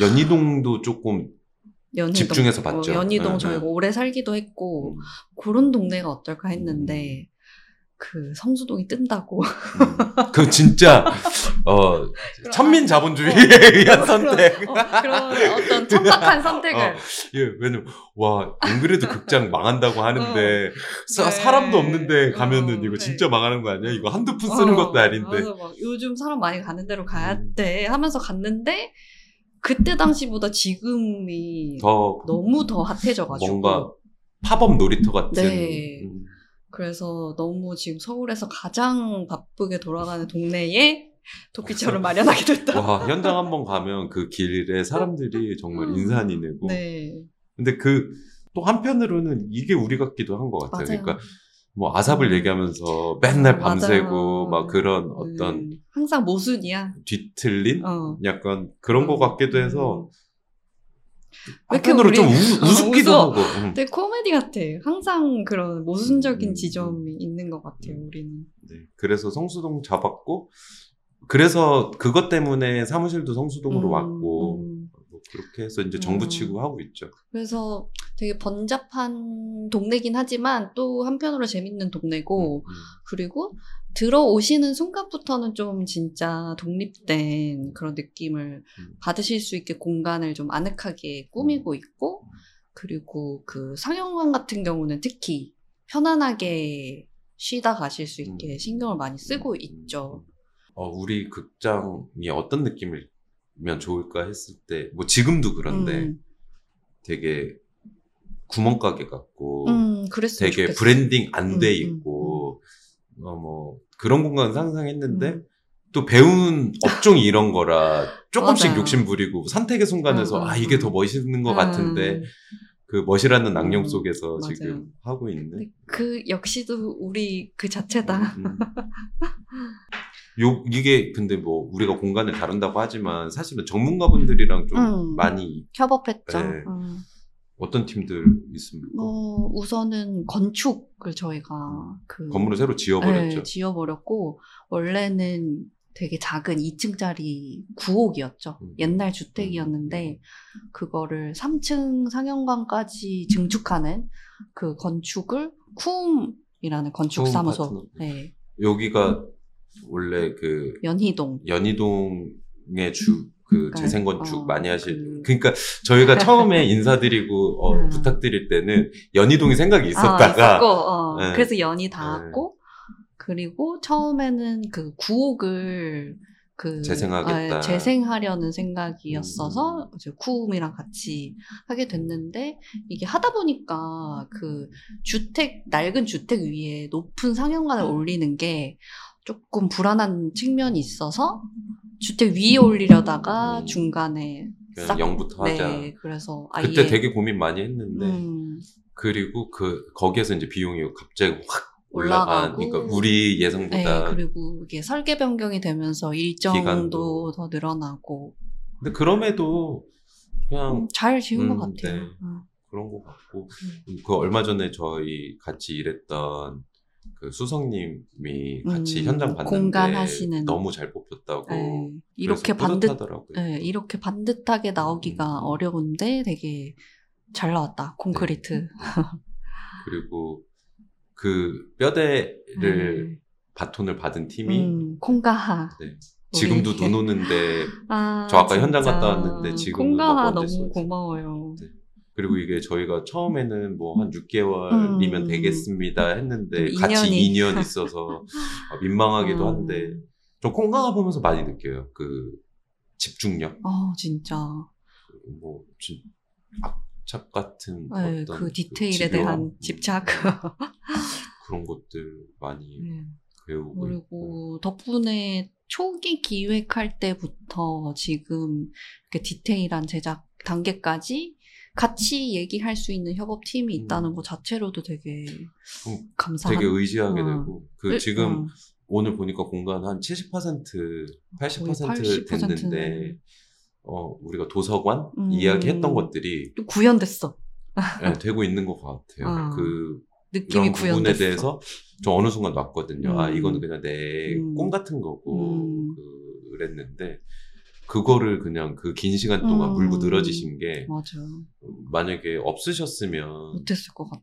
Speaker 2: 연희동도 조금
Speaker 1: 연희동,
Speaker 2: 집중해서 봤죠.
Speaker 1: 어, 연희동
Speaker 2: 네,
Speaker 1: 저희가
Speaker 2: 네.
Speaker 1: 오래 살기도 했고
Speaker 2: 음,
Speaker 1: 그런 동네가 어떨까 했는데 그 성수동이 뜬다고.
Speaker 2: 음. 그 진짜 어 천민 자본주의에 의한 선택.
Speaker 1: 어, 그런 어떤 천박한 선택을.
Speaker 2: 어, 예, 왜냐면 와, 안 그래도 극장 망한다고 하는데 사,
Speaker 1: 네.
Speaker 2: 사람도 없는데 가면은
Speaker 1: 어,
Speaker 2: 이거
Speaker 1: 네.
Speaker 2: 진짜 망하는 거 아니야? 이거 한두 푼 쓰는
Speaker 1: 어,
Speaker 2: 것도 아닌데.
Speaker 1: 요즘 사람 많이 가는 데로 가야
Speaker 2: 음.
Speaker 1: 돼 하면서 갔는데 그때 당시보다 지금이
Speaker 2: 더
Speaker 1: 너무 더 핫해져가지고
Speaker 2: 뭔가 팝업 놀이터 같은.
Speaker 1: 네.
Speaker 2: 음,
Speaker 1: 그래서 너무 지금 서울에서 가장 바쁘게 돌아가는 동네에 도피처를 마련하게 됐다.
Speaker 2: 와, 현장 한번 가면 그 길에 사람들이 정말
Speaker 1: 음.
Speaker 2: 인산이 내고.
Speaker 1: 네,
Speaker 2: 근데 그 또 한편으로는 이게 우리 같기도 한 것 같아요.
Speaker 1: 맞아요.
Speaker 2: 그러니까 뭐 아삽을
Speaker 1: 음.
Speaker 2: 얘기하면서 맨날
Speaker 1: 맞아요.
Speaker 2: 밤새고 막 그런 어떤
Speaker 1: 음, 항상 모순이야.
Speaker 2: 뒤틀린
Speaker 1: 어.
Speaker 2: 약간 그런 것 같기도 해서
Speaker 1: 왜 이렇게
Speaker 2: 한편으로 좀 우, 우습기도. 하고. 음.
Speaker 1: 되게 코미디 같아. 항상 그런 모순적인
Speaker 2: 음,
Speaker 1: 지점이 있는 것 같아요, 우리는.
Speaker 2: 네. 그래서 성수동 잡았고 그래서 그것 때문에 사무실도 성수동으로
Speaker 1: 음,
Speaker 2: 왔고
Speaker 1: 음.
Speaker 2: 뭐 그렇게 해서 이제 정부
Speaker 1: 음.
Speaker 2: 치고 하고 있죠.
Speaker 1: 그래서 되게 번잡한 동네긴 하지만 또 한편으로 재밌는 동네고,
Speaker 2: 음.
Speaker 1: 그리고 들어오시는 순간부터는 좀 진짜 독립된 그런 느낌을
Speaker 2: 음.
Speaker 1: 받으실 수 있게 공간을 좀 아늑하게 꾸미고 있고, 그리고 그 상영관 같은 경우는 특히 편안하게 쉬다 가실 수 있게
Speaker 2: 음.
Speaker 1: 신경을 많이 쓰고
Speaker 2: 음.
Speaker 1: 있죠.
Speaker 2: 어, 우리 극장이 어떤 느낌이면 좋을까 했을 때, 뭐 지금도 그런데
Speaker 1: 음,
Speaker 2: 되게 구멍가게 같고,
Speaker 1: 음,
Speaker 2: 되게
Speaker 1: 좋겠어.
Speaker 2: 브랜딩 안돼
Speaker 1: 음,
Speaker 2: 있고, 어, 뭐, 그런 공간 상상했는데,
Speaker 1: 음.
Speaker 2: 또 배운 업종이 이런 거라 조금씩. 욕심 부리고 선택의 순간에서
Speaker 1: 음, 음,
Speaker 2: 아, 이게
Speaker 1: 음.
Speaker 2: 더 멋있는 것
Speaker 1: 음.
Speaker 2: 같은데, 그 멋이라는
Speaker 1: 음,
Speaker 2: 속에서
Speaker 1: 맞아요.
Speaker 2: 지금 하고 있는.
Speaker 1: 그 역시도 우리 그 자체다.
Speaker 2: 음. 요, 이게 근데 뭐 우리가 공간을 다룬다고 하지만 사실은 전문가분들이랑 좀
Speaker 1: 음.
Speaker 2: 많이
Speaker 1: 협업했죠.
Speaker 2: 네.
Speaker 1: 음.
Speaker 2: 어떤 팀들 있습니까?
Speaker 1: 뭐 우선은 건축을 저희가 그
Speaker 2: 건물을 새로 지어버렸죠.
Speaker 1: 네, 지어버렸고 원래는 되게 작은 2층짜리 9옥이었죠.
Speaker 2: 음.
Speaker 1: 옛날 주택이었는데 그거를 3층 상영관까지 증축하는 그 건축을 쿠움이라는 건축 사무소. 네,
Speaker 2: 여기가 원래 그
Speaker 1: 연희동.
Speaker 2: 연희동의 주, 그. 재생건축
Speaker 1: 어,
Speaker 2: 많이 하실,
Speaker 1: 그-
Speaker 2: 그... 러니까 저희가 처음에 인사드리고, 어,
Speaker 1: 음.
Speaker 2: 부탁드릴 때는 연희동이 생각이
Speaker 1: 아,
Speaker 2: 있었다가,
Speaker 1: 있었고, 어,
Speaker 2: 네.
Speaker 1: 그래서 연이 닿았고 그리고 처음에는 그 9옥을 그
Speaker 2: 재생하겠다.
Speaker 1: 아, 재생하려는 생각이었어서
Speaker 2: 음.
Speaker 1: 이제 쿠움이랑 같이 하게 됐는데 이게 하다 보니까 그 주택 낡은 주택 위에 높은 상영관을 올리는 게 조금 불안한 측면이 있어서 주택 위에 올리려다가
Speaker 2: 음.
Speaker 1: 중간에 싹
Speaker 2: 영부터 하자.
Speaker 1: 네 그래서 아예
Speaker 2: 그때 되게 고민 많이 했는데,
Speaker 1: 음,
Speaker 2: 그리고 그, 거기에서 이제 비용이 갑자기 확. 올라간, 그러니까 우리
Speaker 1: 네,
Speaker 2: 예상보다.
Speaker 1: 그리고 이게 설계 변경이 되면서 일정도
Speaker 2: 기간도.
Speaker 1: 더 늘어나고
Speaker 2: 근데 그럼에도 그냥
Speaker 1: 음, 잘 지은
Speaker 2: 음,
Speaker 1: 것 같아요.
Speaker 2: 네.
Speaker 1: 음.
Speaker 2: 그런 것 같고 그 얼마 전에 저희 같이 일했던 그 수성님이 같이
Speaker 1: 음,
Speaker 2: 현장 봤는데
Speaker 1: 공간하시는.
Speaker 2: 너무 잘 뽑혔다고
Speaker 1: 네, 이렇게 반듯. 네, 이렇게 반듯하게 나오기가
Speaker 2: 음.
Speaker 1: 어려운데 되게 잘 나왔다. 콘크리트.
Speaker 2: 그리고 그 뼈대를
Speaker 1: 네.
Speaker 2: 바톤을 받은 팀이
Speaker 1: 음, 콩가하.
Speaker 2: 네. 지금도
Speaker 1: 우리-
Speaker 2: 눈 오는데
Speaker 1: 아,
Speaker 2: 저 아까 현장
Speaker 1: 진짜.
Speaker 2: 갔다 왔는데 지금은
Speaker 1: 콩가하
Speaker 2: 막
Speaker 1: 너무? 고마워요.
Speaker 2: 네. 그리고 이게 저희가 처음에는 뭐 한 6개월이면
Speaker 1: 음.
Speaker 2: 되겠습니다 했는데
Speaker 1: 또
Speaker 2: 같이
Speaker 1: 인연이.
Speaker 2: 2년 있어서 아, 민망하기도
Speaker 1: 음.
Speaker 2: 한데 좀 콩강화 보면서 많이 느껴요. 그 집중력,
Speaker 1: 아 진짜.
Speaker 2: 뭐 진- 악착 같은
Speaker 1: 네,
Speaker 2: 어떤
Speaker 1: 그 디테일에
Speaker 2: 집요함,
Speaker 1: 대한
Speaker 2: 음,
Speaker 1: 집착.
Speaker 2: 그런 것들 많이
Speaker 1: 네.
Speaker 2: 배우고 있고.
Speaker 1: 그리고 덕분에 초기 기획할 때부터 지금 이렇게 디테일한 제작 단계까지 같이 얘기할 수 있는 협업팀이 있다는
Speaker 2: 음.
Speaker 1: 것 자체로도 되게
Speaker 2: 음,
Speaker 1: 감사한.
Speaker 2: 되게 의지하게
Speaker 1: 어.
Speaker 2: 되고 그
Speaker 1: 을-
Speaker 2: 지금
Speaker 1: 음,
Speaker 2: 오늘 보니까 공간 한 70% 80%
Speaker 1: 거의 80%는
Speaker 2: 됐는데 어 우리가 도서관
Speaker 1: 음.
Speaker 2: 이야기했던 것들이
Speaker 1: 또 구현됐어.
Speaker 2: 예, 되고 있는 것 같아요.
Speaker 1: 어.
Speaker 2: 그
Speaker 1: 느낌이 구현됐어.
Speaker 2: 대해서 저 어느 순간 놨거든요. 아
Speaker 1: 음.
Speaker 2: 이거는 그냥 내
Speaker 1: 음.
Speaker 2: 꿈 같은 거고
Speaker 1: 음.
Speaker 2: 그랬는데 그거를 그냥 그 긴 시간 동안
Speaker 1: 음.
Speaker 2: 물고 늘어지신 게
Speaker 1: 맞아.
Speaker 2: 만약에 없으셨으면
Speaker 1: 못했을 것 같아.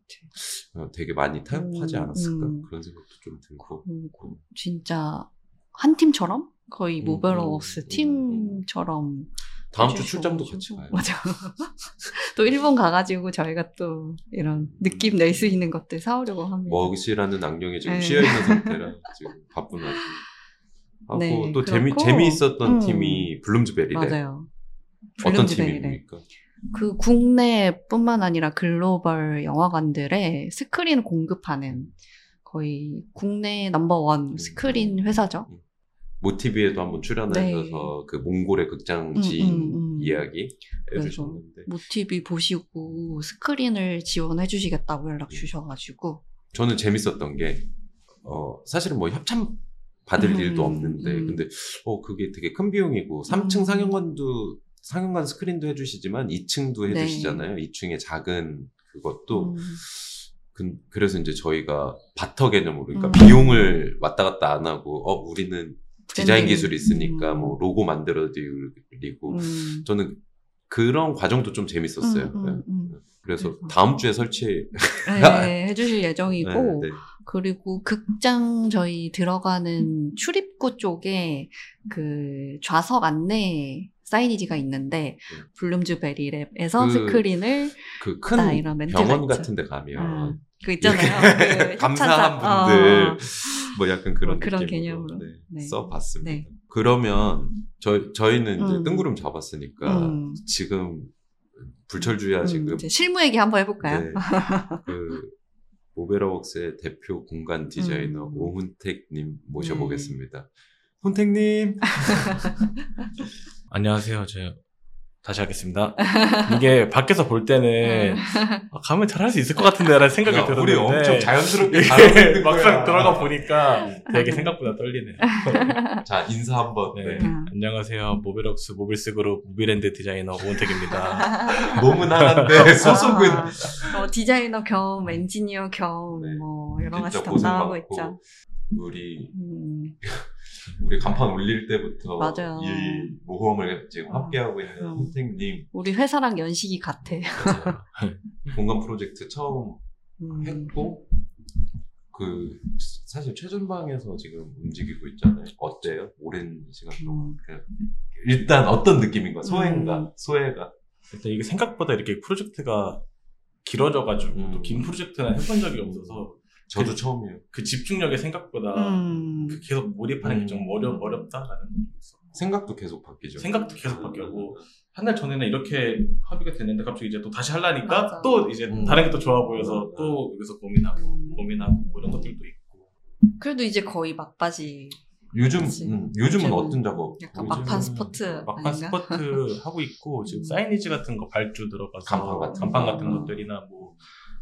Speaker 2: 어, 되게 많이 타협하지
Speaker 1: 음,
Speaker 2: 않았을까
Speaker 1: 음.
Speaker 2: 그런 생각도 좀 들고
Speaker 1: 그리고 진짜 한 팀처럼 거의
Speaker 2: 음,
Speaker 1: 모베러웍스
Speaker 2: 음,
Speaker 1: 팀처럼
Speaker 2: 다음 주. 출장도 같이 가요.
Speaker 1: 맞아. 또 일본 가가지고 저희가 또 이런 느낌 낼 수 있는 것들 사오려고 합니다.
Speaker 2: 먹이라는 악령이 지금
Speaker 1: 네.
Speaker 2: 쉬어 있는 상태라 지금 바쁜 와중 하고
Speaker 1: 네,
Speaker 2: 또 재미
Speaker 1: 그렇고,
Speaker 2: 재미있었던
Speaker 1: 음.
Speaker 2: 팀이 블룸즈베리래.
Speaker 1: 맞아요.
Speaker 2: 어떤
Speaker 1: Bloomsbury Lab
Speaker 2: 팀입니까?
Speaker 1: 그 국내뿐만 아니라 글로벌 영화관들에 스크린 공급하는 거의 국내 넘버원
Speaker 2: 음.
Speaker 1: 스크린 회사죠.
Speaker 2: MoTV에도 한번 출연하셔서 그 몽골의 극장지
Speaker 1: 네. 음, 음, 음.
Speaker 2: 이야기 해주셨는데
Speaker 1: MoTV 보시고 스크린을 지원해 주시겠다고
Speaker 2: 음.
Speaker 1: 연락 주셔가지고
Speaker 2: 저는 재밌었던 게 어, 사실은 뭐 협찬 받을
Speaker 1: 음,
Speaker 2: 일도 없는데
Speaker 1: 음.
Speaker 2: 근데 어 그게 되게 큰 비용이고 3층
Speaker 1: 음.
Speaker 2: 상영관도 상영관 스크린도 해주시지만 2층도
Speaker 1: 네.
Speaker 2: 해주시잖아요. 2층에 작은 그것도
Speaker 1: 음.
Speaker 2: 그, 그래서 이제 저희가 바터 개념으로 그러니까
Speaker 1: 음.
Speaker 2: 비용을 왔다 갔다 안 하고 어 우리는 디자인. 기술이 있으니까
Speaker 1: 음.
Speaker 2: 뭐 로고 만들어 드리고
Speaker 1: 음.
Speaker 2: 저는 그런 과정도 좀 재밌었어요.
Speaker 1: 음, 음, 음.
Speaker 2: 그래서
Speaker 1: 그래서.
Speaker 2: 다음 주에 설치
Speaker 1: 네, 해주실 예정이고
Speaker 2: 네, 네.
Speaker 1: 그리고 극장 저희 들어가는 출입구 쪽에 그 좌석 안내 사이니지가 있는데 블룸즈 베리랩에서
Speaker 2: 그
Speaker 1: 스크린을
Speaker 2: 그나큰
Speaker 1: 이런 멘트가
Speaker 2: 병원
Speaker 1: 있죠.
Speaker 2: 같은 데 가면
Speaker 1: 음, 그 있잖아요. 그
Speaker 2: 감사한
Speaker 1: 협찬사.
Speaker 2: 분들
Speaker 1: 어.
Speaker 2: 뭐 약간 그런
Speaker 1: 뭐 그런 개념으로.
Speaker 2: 네,
Speaker 1: 네.
Speaker 2: 써봤습니다.
Speaker 1: 네.
Speaker 2: 그러면 저 저희는 이제
Speaker 1: 음.
Speaker 2: 뜬구름 잡았으니까
Speaker 1: 음.
Speaker 2: 지금 불철주야
Speaker 1: 음,
Speaker 2: 지금
Speaker 1: 실무 얘기 한번 해볼까요?
Speaker 2: 네, 그 모베러웍스의 대표 공간 디자이너
Speaker 1: 음.
Speaker 2: 오훈택님 모셔보겠습니다. 훈택님
Speaker 3: 안녕하세요. 저 다시 하겠습니다. 이게 밖에서 볼 때는 아, 가면 잘할 수 있을 것 같은데라는 생각이
Speaker 2: 야,
Speaker 3: 들었는데
Speaker 2: 우리 엄청 자연스럽게 있는
Speaker 3: 막상. 들어가 보니까 되게 생각보다 떨리네요.
Speaker 2: 자 인사 한번
Speaker 3: 네.
Speaker 2: 네.
Speaker 1: 음.
Speaker 3: 안녕하세요. 모베러웍스 모빌스 그룹 무비랜드 디자이너 오훈택입니다.
Speaker 2: 몸은 하나인데 소속은
Speaker 1: 아, 어, 디자이너 겸 엔지니어 겸
Speaker 2: 네.
Speaker 1: 뭐 여러 가지 담당하고 있죠.
Speaker 2: 우리
Speaker 1: 음,
Speaker 2: 우리 간판 올릴 때부터
Speaker 1: 맞아요.
Speaker 2: 이 모험을 지금
Speaker 1: 음.
Speaker 2: 함께하고 있는
Speaker 1: 음.
Speaker 2: 훈택님
Speaker 1: 우리 회사랑 연식이 같아.
Speaker 2: 공간 프로젝트 처음
Speaker 1: 음.
Speaker 2: 했고 그 사실 최전방에서 지금 움직이고 있잖아요. 어때요? 오랜 시간 동안.
Speaker 1: 음.
Speaker 2: 그 일단 어떤 느낌인가? 소행가,
Speaker 1: 음.
Speaker 2: 소해가.
Speaker 3: 일단 이게 생각보다 이렇게 프로젝트가 길어져가지고
Speaker 2: 음.
Speaker 3: 또긴 프로젝트는 해본 적이 없어서
Speaker 2: 저도
Speaker 3: 그-
Speaker 2: 처음이에요.
Speaker 3: 그 집중력이 생각보다
Speaker 1: 음.
Speaker 3: 그 계속 몰입하는 게좀
Speaker 2: 음.
Speaker 3: 어려, 어렵다라는 건 있어.
Speaker 2: 생각도 계속 바뀌죠.
Speaker 3: 생각도 계속 바뀌고 한 달 전에는 이렇게 합의가 됐는데 갑자기 이제 또 다시 하려니까
Speaker 1: 맞아.
Speaker 3: 또 이제
Speaker 2: 음.
Speaker 3: 다른 게 또 좋아 보여서
Speaker 2: 음.
Speaker 3: 또 여기서 고민하고
Speaker 1: 음.
Speaker 3: 고민하고 뭐 이런 것들도 있고
Speaker 1: 그래도 이제 거의 막바지.
Speaker 2: 요즘. 음, 요즘은 어떤 작업?
Speaker 1: 약간
Speaker 2: 요즘은
Speaker 1: 막판 스포츠
Speaker 3: 막판
Speaker 1: 아닌가?
Speaker 3: 스포트 하고 있고 지금
Speaker 1: 음.
Speaker 3: 사이니지 같은 거 발주 들어가서
Speaker 2: 간판 같은
Speaker 3: 간판
Speaker 2: 거.
Speaker 3: 같은
Speaker 1: 음.
Speaker 3: 것들이나 뭐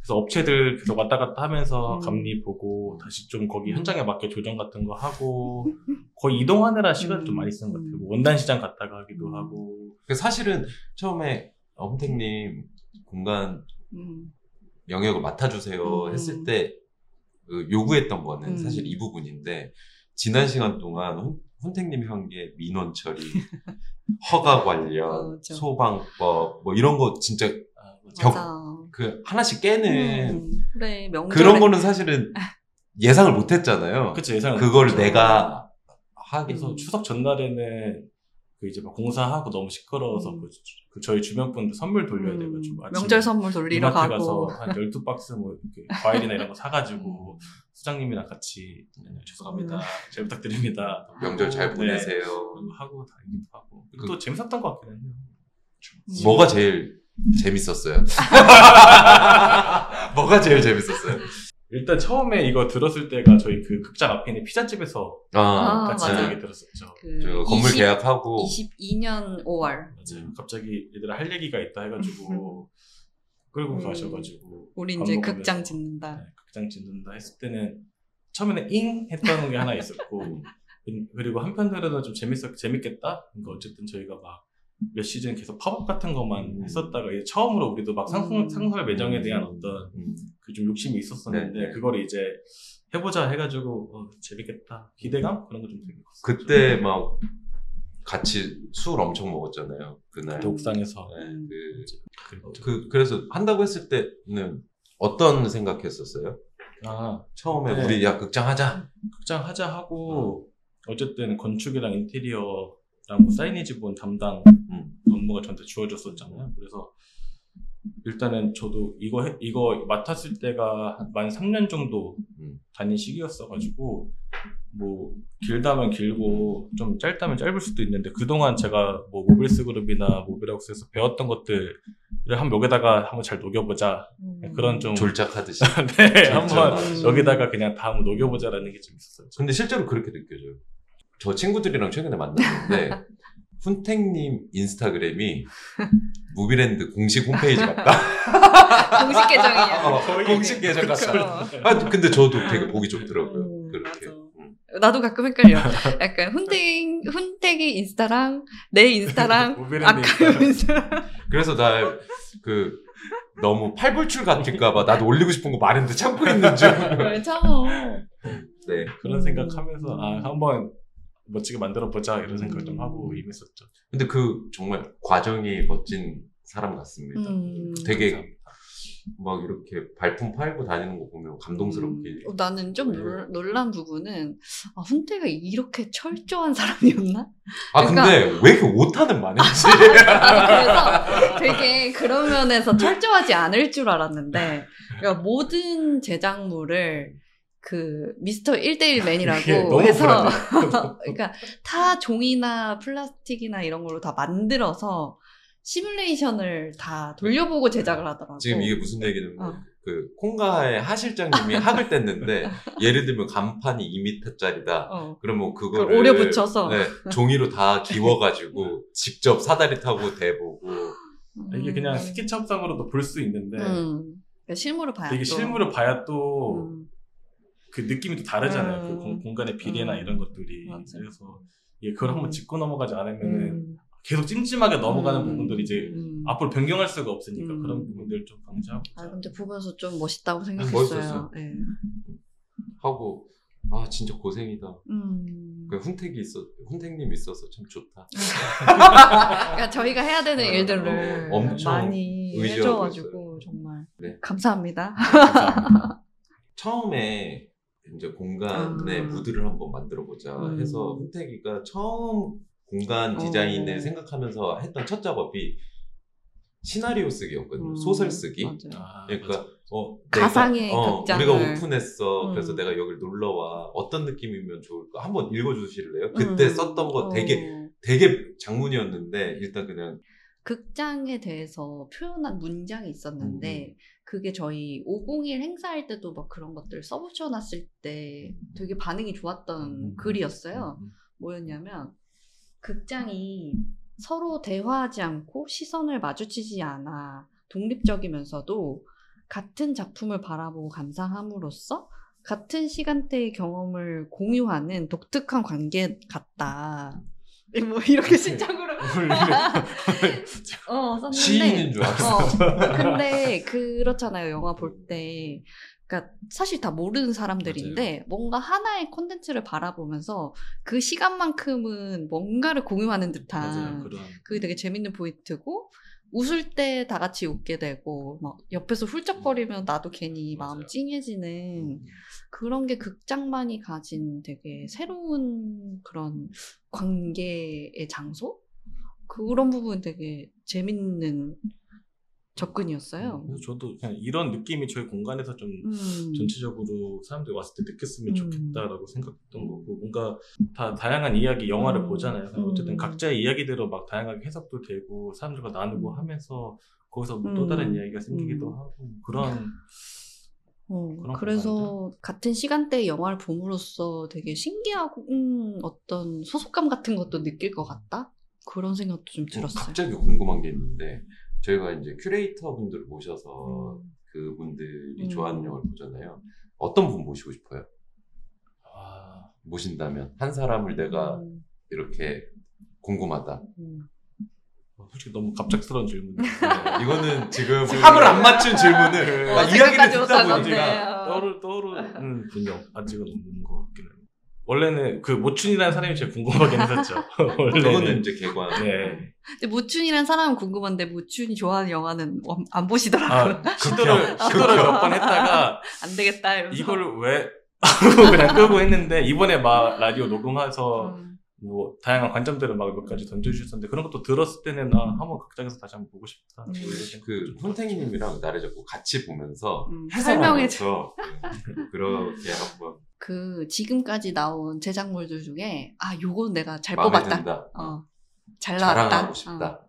Speaker 3: 그래서 업체들 계속 왔다 갔다 하면서
Speaker 1: 음.
Speaker 3: 감리 보고 다시 좀 거기 현장에 맞게 조정 같은 거 하고 거의 이동하느라 시간 좀
Speaker 1: 음.
Speaker 3: 많이 쓴 것 같아요.
Speaker 1: 음.
Speaker 3: 뭐 원단 시장 갔다가 하기도
Speaker 1: 음.
Speaker 3: 하고
Speaker 2: 그 사실은 처음에 엄택님 공간
Speaker 1: 음.
Speaker 2: 영역을 맡아주세요
Speaker 1: 음.
Speaker 2: 했을 때그 요구했던 거는
Speaker 1: 음.
Speaker 2: 사실 이 부분인데 지난 시간 동안 훈- 훈택님이 한 게 민원 처리, 허가 관련,
Speaker 1: 어, 그죠.
Speaker 2: 소방법 뭐 이런 거 진짜
Speaker 3: 아.
Speaker 2: 벽-
Speaker 1: 맞아.
Speaker 2: 그 하나씩 깨는
Speaker 1: 음, 그래
Speaker 2: 그런 거는 사실은 예상을 못 했잖아요.
Speaker 3: 그치 예상
Speaker 2: 그걸 내가 하기
Speaker 3: 그래서
Speaker 1: 음.
Speaker 3: 추석 전날에는 그 이제 막 공사하고 너무 시끄러워서
Speaker 1: 음.
Speaker 3: 그, 그 저희 주변 분들 선물 돌려야
Speaker 1: 음,
Speaker 3: 돼가지고
Speaker 1: 명절 선물 돌리러 가고
Speaker 3: 가서 한 12박스 뭐 이렇게 과일이나 이런 거 사가지고
Speaker 1: 음.
Speaker 3: 수장님이랑 같이 네, 죄송합니다. 잘 부탁드립니다.
Speaker 2: 명절 잘
Speaker 3: 네.
Speaker 2: 보내세요.
Speaker 3: 그리고 하고 다니기도 하고 그- 또 재밌었던 것 같긴 해요.
Speaker 1: 음.
Speaker 2: 뭐가 제일 재밌었어요? 뭐가 제일 재밌었어요?
Speaker 3: 일단 처음에 이거 들었을 때가 저희 그 극장 앞에 있는 피자집에서
Speaker 2: 아,
Speaker 1: 아,
Speaker 3: 같이
Speaker 1: 맞아요.
Speaker 3: 얘기 들었었죠.
Speaker 1: 그
Speaker 2: 저 건물
Speaker 1: 20
Speaker 2: 계약하고
Speaker 1: 22년 5월
Speaker 3: 맞아요. 갑자기 얘들아 할 얘기가 있다 해가지고 끌고
Speaker 1: 음.
Speaker 3: 가셔가지고
Speaker 1: 우리
Speaker 3: 밥
Speaker 1: 이제
Speaker 3: 먹으면서
Speaker 1: 극장 짓는다.
Speaker 3: 네, 극장 짓는다 했을 때는 처음에는 잉 했던 게 하나 있었고 그- 그리고 한편으로는 좀 재밌었 재밌겠다. 그러니까 어쨌든 저희가 막 몇 시즌 계속 팝업 같은 것만
Speaker 2: 음.
Speaker 3: 했었다가 이제 처음으로 우리도 막 상설,
Speaker 1: 음.
Speaker 3: 상설 매장에 대한 어떤
Speaker 2: 음,
Speaker 3: 그좀 욕심이 있었었는데
Speaker 2: 네, 네.
Speaker 3: 그걸 이제 해보자 해가지고 어, 재밌겠다 기대감 그런 거 좀 되게.
Speaker 2: 그때 막 같이 술 엄청 먹었잖아요. 그날.
Speaker 3: 옥상에서
Speaker 2: 네,
Speaker 1: 음.
Speaker 2: 그,
Speaker 3: 그,
Speaker 2: 그 그래서 한다고 했을 때는 어떤 생각했었어요?
Speaker 3: 아
Speaker 2: 처음에
Speaker 3: 네.
Speaker 2: 우리 야 극장 하자.
Speaker 3: 극장 하자 하고 어쨌든 건축이랑 인테리어 랑뭐 사이니지 본 담당
Speaker 2: 음.
Speaker 3: 업무가 저한테 주어졌었잖아요. 그래서 일단은 저도 이거 해- 이거 맡았을 때가 한만 3년 정도
Speaker 2: 음.
Speaker 3: 다닌 시기였어가지고 뭐 길다면 길고 좀 짧다면 짧을 수도 있는데 그동안 제가 뭐 모빌스 그룹이나 모빌하우스에서 배웠던 것들을 한 여기다가 한번 잘 녹여보자
Speaker 1: 음.
Speaker 3: 그런 좀
Speaker 2: 졸작하듯이.
Speaker 3: 네, 한번
Speaker 1: 음.
Speaker 3: 여기다가 그냥 다 한번 녹여보자라는 게 좀 있었어요.
Speaker 2: 근데 실제로 그렇게 느껴져요. 저 친구들이랑 최근에 만났는데 훈택님 인스타그램이 무비랜드 공식 홈페이지 같다.
Speaker 1: 공식 계정이에요.
Speaker 2: 어, 공식 계정 같다. 아 근데 저도 되게 보기 좋더라고요.
Speaker 1: 음,
Speaker 2: 그렇게.
Speaker 1: 맞아.
Speaker 2: 음.
Speaker 1: 나도 가끔 헷갈려. 약간 훈택 훈택이 인스타랑 내 인스타랑 아까.
Speaker 3: 인스타랑
Speaker 2: 그래서 나 그 너무 팔불출 같을까봐 나도 올리고 싶은 거 많은데 참고 있는 중.
Speaker 1: 왜 참어?
Speaker 2: 네.
Speaker 3: 그런
Speaker 1: 음.
Speaker 3: 생각하면서 아 한번 멋지게 만들어 보자 이런 생각 좀
Speaker 1: 음.
Speaker 3: 하고 임했었죠.
Speaker 2: 근데 그 정말 과정이 멋진 사람 같습니다.
Speaker 1: 음.
Speaker 2: 되게
Speaker 3: 감사합니다.
Speaker 2: 막 이렇게 발품 팔고 다니는 거 보면 감동스럽게.
Speaker 1: 음, 나는 좀 놀, 놀란 부분은 아, 훈태가 이렇게 철저한 사람이었나?
Speaker 2: 아
Speaker 1: 그러니까-
Speaker 2: 근데 왜 이렇게 오타는 많은지.
Speaker 1: 그래서 되게 그런 면에서 철저하지 않을 줄 알았는데 그러니까 모든 제작물을 그 미스터 1대1
Speaker 3: 그게
Speaker 1: 맨이라고 해서. 그러니까 다 종이나 플라스틱이나 이런 걸로 다 만들어서 시뮬레이션을 다 돌려보고 제작을 하더라고.
Speaker 2: 지금 이게 무슨 얘기냐면
Speaker 1: 어.
Speaker 2: 그 콩가의 하실장님이 학을 뗐는데 예를 들면 간판이 2m짜리다.
Speaker 1: 어.
Speaker 2: 그러면 그거를
Speaker 1: 그걸 오려 붙여서.
Speaker 2: 네, 종이로 다 기워가지고 직접 사다리 타고 대보고
Speaker 3: 이게 그냥 스케치업상으로도 볼 수 있는데
Speaker 1: 음. 그러니까 실물을 봐야
Speaker 3: 이게
Speaker 1: 또.
Speaker 3: 실물을 봐야 또
Speaker 1: 음.
Speaker 3: 그 느낌이 또 다르잖아요.
Speaker 1: 음.
Speaker 3: 그 공, 공간의 비례나
Speaker 1: 음.
Speaker 3: 이런 것들이.
Speaker 1: 맞아.
Speaker 3: 그래서 예, 그걸 한번
Speaker 1: 음.
Speaker 3: 짚고 넘어가지 않으면은
Speaker 1: 음.
Speaker 3: 계속 찜찜하게 넘어가는
Speaker 1: 음.
Speaker 3: 부분들이 이제
Speaker 1: 음.
Speaker 3: 앞으로 변경할 수가 없으니까
Speaker 1: 음.
Speaker 3: 그런 부분들 좀 강조하고.
Speaker 1: 아 근데 보면서 좀 멋있다고
Speaker 2: 멋있었어요.
Speaker 1: 생각했어요. 네.
Speaker 2: 하고 아 진짜 고생이다.
Speaker 1: 음.
Speaker 2: 그 훈택이 있어 훈택님 있어서 참 좋다.
Speaker 1: 그러니까 저희가 해야 되는
Speaker 2: 어,
Speaker 1: 일들을
Speaker 2: 어, 엄청
Speaker 1: 많이 해줘가지고 정말
Speaker 2: 네.
Speaker 1: 감사합니다.
Speaker 3: 감사합니다.
Speaker 2: 처음에 이제 공간에
Speaker 1: 아.
Speaker 2: 무드를 한번 만들어 보자
Speaker 1: 음.
Speaker 2: 해서 훈택이가 처음 공간 디자인을
Speaker 1: 어.
Speaker 2: 생각하면서 했던 첫 작업이 시나리오 쓰기였거든요.
Speaker 1: 음,
Speaker 2: 소설 쓰기.
Speaker 1: 맞아요.
Speaker 3: 아,
Speaker 2: 그러니까 어,
Speaker 1: 가상의
Speaker 2: 내가, 어,
Speaker 1: 극장을.
Speaker 2: 우리가 오픈했어.
Speaker 1: 음.
Speaker 2: 그래서 내가 여기를 놀러 와. 어떤 느낌이면 좋을까? 한번 읽어 주실래요? 그때
Speaker 1: 음.
Speaker 2: 썼던 거
Speaker 1: 어.
Speaker 2: 되게 되게 장문이었는데 일단 그냥
Speaker 1: 극장에 대해서 표현한 문장이 있었는데 그게 저희 501 행사할 때도 막 그런 것들 써붙여놨을 때 되게 반응이 좋았던
Speaker 2: 음.
Speaker 1: 글이었어요.
Speaker 2: 음.
Speaker 1: 뭐였냐면 극장이 서로 대화하지 않고 시선을 마주치지 않아 독립적이면서도 같은 작품을 바라보고 감상함으로써 같은 시간대의 경험을 공유하는 독특한 관계 같다. 뭐 이렇게 신작으로 어 썼는데
Speaker 2: 시인인 줄 알았어.
Speaker 1: 어, 근데 그렇잖아요. 영화 볼 때. 그러니까 사실 다 모르는 사람들인데 뭔가 하나의 콘텐츠를 바라보면서 그 시간만큼은 뭔가를 공유하는
Speaker 3: 맞아요.
Speaker 1: 듯한
Speaker 3: 그런.
Speaker 1: 그게 되게 재밌는 포인트고 웃을 때 다 같이 웃게 되고 막 옆에서 훌쩍거리면 나도 괜히 마음
Speaker 3: 맞아요.
Speaker 1: 찡해지는 그런 게 극장만이 가진 되게 새로운 그런 관계의 장소? 그런 부분 되게 재밌는 접근이었어요.
Speaker 3: 그래서 저도 그냥 이런 느낌이 저희 공간에서 좀
Speaker 1: 음.
Speaker 3: 전체적으로 사람들이 왔을 때 느꼈으면
Speaker 1: 음.
Speaker 3: 좋겠다라고 생각했던 거고 뭔가 다 다양한 이야기 영화를
Speaker 1: 음.
Speaker 3: 보잖아요. 어쨌든
Speaker 1: 음.
Speaker 3: 각자의 이야기대로 막 다양하게 해석도 되고 사람들과 나누고 하면서 거기서 뭐또
Speaker 1: 음.
Speaker 3: 다른 이야기가 생기기도
Speaker 1: 음.
Speaker 3: 하고 그런
Speaker 1: 어,
Speaker 3: 그런
Speaker 1: 그래서 같은 시간대에 영화를 봄으로써 되게 신기하고 음, 어떤 소속감 같은 것도 느낄 것 같다? 그런 생각도 좀
Speaker 2: 어,
Speaker 1: 들었어요.
Speaker 2: 갑자기 궁금한 게 있는데 저희가 이제 큐레이터 분들을 모셔서
Speaker 1: 음.
Speaker 2: 그분들이
Speaker 1: 음.
Speaker 2: 좋아하는 영화를 보잖아요. 어떤 분 모시고 싶어요?
Speaker 3: 아,
Speaker 2: 모신다면 한 사람을 내가
Speaker 1: 음,
Speaker 2: 이렇게 궁금하다.
Speaker 1: 음.
Speaker 3: 솔직히 너무 갑작스러운 질문.
Speaker 2: 이거는 지금 합을 안 맞춘 질문을
Speaker 3: 그-
Speaker 2: 막
Speaker 1: 어,
Speaker 2: 이야기를 듣다. 보니까
Speaker 1: 어.
Speaker 3: 떠오르 떠오르는 분이 아직은 없는 것 같기는. 해요. 원래는 그 모춘이라는 사람이 제일 궁금하긴 했었죠. 원래는.
Speaker 2: 그거는 이제 개관.
Speaker 3: 네.
Speaker 1: 근데 모춘이란 사람은 궁금한데 모춘이 좋아하는 영화는 안- 안 보시더라고요.
Speaker 3: 아, 시도를 시도를 몇 번 했다가
Speaker 1: 안 되겠다 이러면서.
Speaker 3: 이걸 왜 하고 그냥 끄고 했는데 이번에 막 라디오 녹음해서
Speaker 1: 음.
Speaker 3: 뭐 다양한 관점들을 막 몇 가지 던져주셨는데 그런 것도 들었을 때는 아 한번 극장에서 다시 한번 보고 싶다.
Speaker 1: 음.
Speaker 3: 뭐그좀
Speaker 2: 훈택님이랑 나를 잡고 같이 보면서
Speaker 1: 음,
Speaker 2: 해설하면서 음, 그렇게 한번
Speaker 1: 그 지금까지 나온 제작물들 중에 아 요건 내가 잘
Speaker 2: 마음에
Speaker 1: 뽑았다.
Speaker 2: 든다.
Speaker 1: 어. 잘 나왔다.
Speaker 2: 자랑하고
Speaker 1: 어.
Speaker 2: 싶다.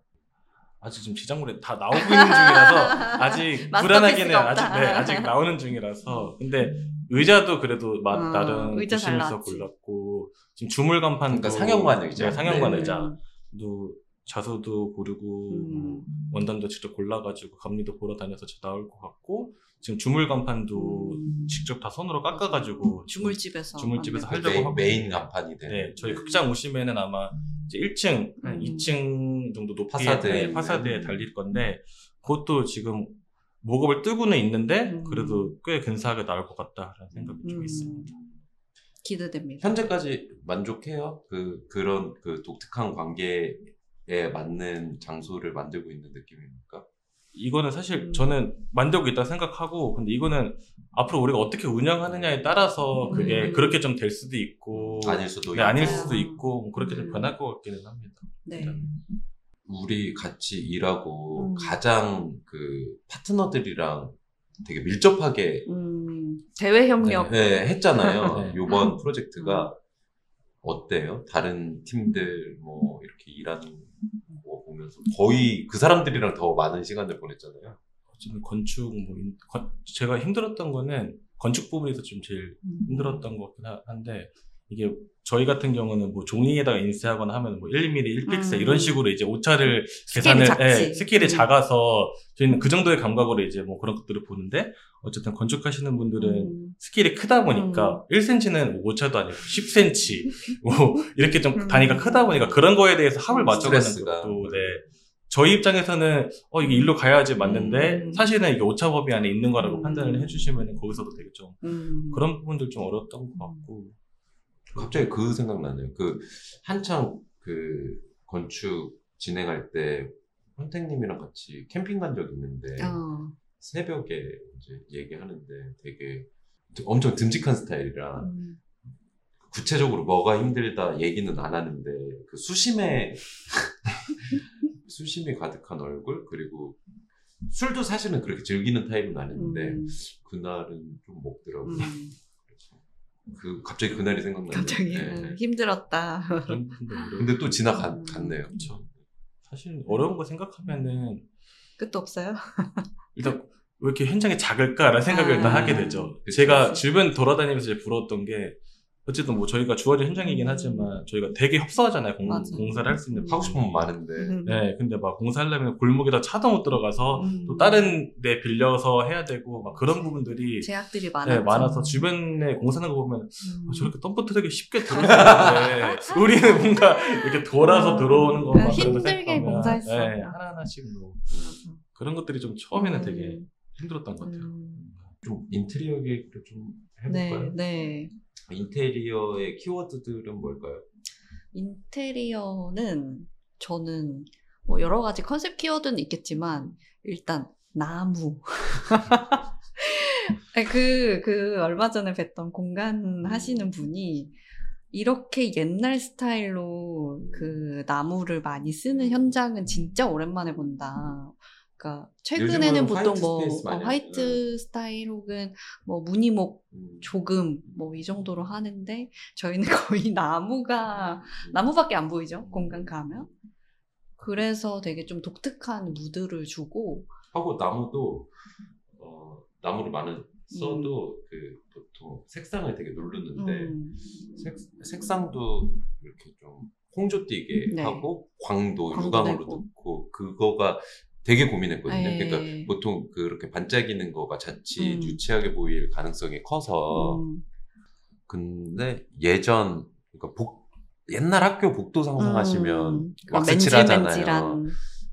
Speaker 3: 아직 지금 제작물에 다 나오고 있는 중이라서 아직 불안하기는. 아직 네, 아직 나오는 중이라서 근데 의자도 그래도 막
Speaker 1: 어,
Speaker 3: 나름
Speaker 1: 의자 잘
Speaker 3: 의심해서
Speaker 1: 나왔지.
Speaker 3: 골랐고 지금 주물 간판도
Speaker 2: 그러니까 상영관 의자.
Speaker 3: 네, 상영관
Speaker 2: 네.
Speaker 3: 의자도 자수도 고르고
Speaker 1: 음.
Speaker 3: 원단도 직접 골라가지고 감리도 보러 다녀서 저 나올 것 같고 지금 주물 간판도
Speaker 1: 음.
Speaker 3: 직접 다 손으로 깎아가지고
Speaker 1: 주물집에서
Speaker 3: 주물집에서
Speaker 1: 만들고.
Speaker 3: 하려고
Speaker 2: 메인,
Speaker 3: 하고
Speaker 2: 메인 간판이 되는.
Speaker 3: 네, 저희 극장 오시면은 아마 이제 1층, 한
Speaker 1: 음.
Speaker 3: 2층 정도 높이에
Speaker 2: 파사드에.
Speaker 3: 네, 파사드에
Speaker 2: 음.
Speaker 3: 달릴 건데 그것도 지금 목업을 뜨고는 있는데
Speaker 1: 음.
Speaker 3: 그래도 꽤 근사하게 나올 것 같다라는 생각이 좀
Speaker 1: 음.
Speaker 3: 있습니다.
Speaker 1: 기대됩니다.
Speaker 2: 현재까지 만족해요? 그 그런 그 독특한 관계에 맞는 장소를 만들고 있는 느낌입니까?
Speaker 3: 이거는 사실
Speaker 1: 음.
Speaker 3: 저는 만들고 있다 생각하고 근데 이거는 앞으로 우리가 어떻게 운영하느냐에 따라서 그게
Speaker 1: 음.
Speaker 3: 그렇게 좀 될 수도 있고
Speaker 2: 아닐 수도
Speaker 3: 네, 아닐
Speaker 1: 있고.
Speaker 3: 수도 있고 뭐 그렇게 좀
Speaker 1: 음.
Speaker 3: 변할 것 같기는 합니다.
Speaker 1: 네.
Speaker 2: 우리 같이 일하고
Speaker 1: 음.
Speaker 2: 가장 그 파트너들이랑 되게 밀접하게
Speaker 1: 음, 대외 협력.
Speaker 2: 네, 했잖아요.
Speaker 3: 네.
Speaker 2: 이번 프로젝트가 어때요? 다른 팀들 뭐 이렇게 일하는 거 보면서 거의 그 사람들이랑 더 많은 시간을 보냈잖아요.
Speaker 3: 어쨌든 건축 뭐 제가 힘들었던 거는 건축 부분에서 좀 제일
Speaker 1: 음.
Speaker 3: 힘들었던 것 같긴 하- 한데 이게 저희 같은 경우는 뭐 종이에다가 인쇄하거나 하면 뭐 1mm, 1픽셀
Speaker 1: 음.
Speaker 3: 이런 식으로 이제 오차를
Speaker 1: 스케일이
Speaker 3: 계산을
Speaker 1: 작지.
Speaker 3: 예, 스케일이
Speaker 1: 음.
Speaker 3: 작아서 저희는 그 정도의 감각으로 이제 뭐 그런 것들을 보는데 어쨌든 건축하시는 분들은
Speaker 1: 음.
Speaker 3: 스케일이 크다 보니까 1cm는 뭐 오차도 아니고 10cm 뭐 이렇게 좀
Speaker 1: 음.
Speaker 3: 단위가 크다 보니까 그런 거에 대해서 합을 맞춰가는
Speaker 2: 스트레스가.
Speaker 3: 것도 네. 저희 입장에서는 어 이게 일로 가야지 맞는데
Speaker 1: 음.
Speaker 3: 사실은 이게 오차 범위 안에 있는 거라고
Speaker 1: 음.
Speaker 3: 판단을 해주시면 거기서도 되게 좀
Speaker 1: 음.
Speaker 3: 그런 부분들 좀 어려웠던 것 같고
Speaker 2: 갑자기 그 생각나네요. 그 한창 그 건축 진행할 때 헌택님이랑 같이 캠핑 간 적 있는데
Speaker 1: 어.
Speaker 2: 새벽에 이제 얘기하는데 되게 엄청 듬직한 스타일이라
Speaker 1: 음.
Speaker 2: 구체적으로 뭐가 힘들다 얘기는 안 하는데 그 수심에 수심이 가득한 얼굴 그리고 술도 사실은 그렇게 즐기는 타입은 아닌데
Speaker 1: 음.
Speaker 2: 그날은 좀 먹더라고요.
Speaker 1: 음.
Speaker 2: 그 갑자기 그날이 생각나요.
Speaker 1: 갑자기
Speaker 2: 네.
Speaker 1: 음, 힘들었다.
Speaker 2: 근데 또 지나갔네요.
Speaker 1: 음.
Speaker 3: 그렇죠. 사실 어려운 거 생각하면은
Speaker 1: 끝도 없어요.
Speaker 3: 일단 왜 이렇게 현장이 작을까라는 생각을
Speaker 1: 아.
Speaker 3: 일단 하게 되죠.
Speaker 2: 그쵸.
Speaker 3: 제가 주변 돌아다니면서 이제 부러웠던 게 어쨌든 뭐 저희가 주어진 현장이긴 하지만 저희가 되게 협소하잖아요. 공,
Speaker 1: 맞아.
Speaker 3: 공사를 할 수 있는
Speaker 2: 하고 싶은 건 많은데
Speaker 1: 음.
Speaker 3: 네, 근데 막 공사하려면 골목에다 차도 못 들어가서
Speaker 1: 음.
Speaker 3: 또 다른 데 빌려서 해야 되고 막 그런 부분들이
Speaker 1: 제약들이 많았죠.
Speaker 3: 네, 많아서 주변에 공사하는 거 보면
Speaker 1: 음.
Speaker 3: 어, 저렇게 덤프트럭이 쉽게 있는데 우리는 뭔가 이렇게 돌아서
Speaker 1: 음.
Speaker 3: 들어오는 거
Speaker 1: 그냥
Speaker 3: 막 그런 거
Speaker 1: 힘들게
Speaker 3: 생각하면
Speaker 1: 공사했어.
Speaker 3: 네, 하나하나씩 뭐
Speaker 1: 맞아.
Speaker 3: 그런 것들이 좀 처음에는
Speaker 1: 음.
Speaker 3: 되게 힘들었던 것 같아요.
Speaker 1: 음.
Speaker 2: 좀 인테리어 얘기를 좀 해볼까요?
Speaker 1: 네, 네.
Speaker 2: 인테리어의 키워드들은 뭘까요?
Speaker 1: 인테리어는 저는 뭐 여러 가지 컨셉 키워드는 있겠지만 일단 나무. 아니, 그, 그 얼마 전에 뵀던 공간 하시는 분이 이렇게 옛날 스타일로 그 나무를 많이 쓰는 현장은 진짜 오랜만에 본다. 그러니까 최근에는 보통
Speaker 2: white
Speaker 1: 뭐
Speaker 2: space
Speaker 1: 어, white 스타일 혹은 뭐 무늬목
Speaker 2: 음.
Speaker 1: 조금 뭐 이 정도로 하는데 저희는 거의 나무가 나무밖에 안 보이죠 공간 가면 그래서 되게 좀 독특한 무드를 주고
Speaker 2: 하고 나무도 어, 나무를 많이 써도 그 보통 색상을 되게 누르는데
Speaker 1: 음,
Speaker 2: 색, 색상도 이렇게 좀 홍조 띄게
Speaker 1: 네.
Speaker 2: 하고 광도,
Speaker 1: 광도
Speaker 2: 유광으로
Speaker 1: 내고.
Speaker 2: 넣고 그거가 되게 고민했거든요.
Speaker 1: 네.
Speaker 2: 그러니까 보통 그렇게 반짝이는 거가 자칫
Speaker 1: 음.
Speaker 2: 유치하게 보일 가능성이 커서
Speaker 1: 음,
Speaker 2: 근데 예전 그러니까 복 옛날 학교 복도 상상하시면
Speaker 1: 음,
Speaker 2: 왁스
Speaker 1: 맨질맨질한,
Speaker 2: 칠하잖아요.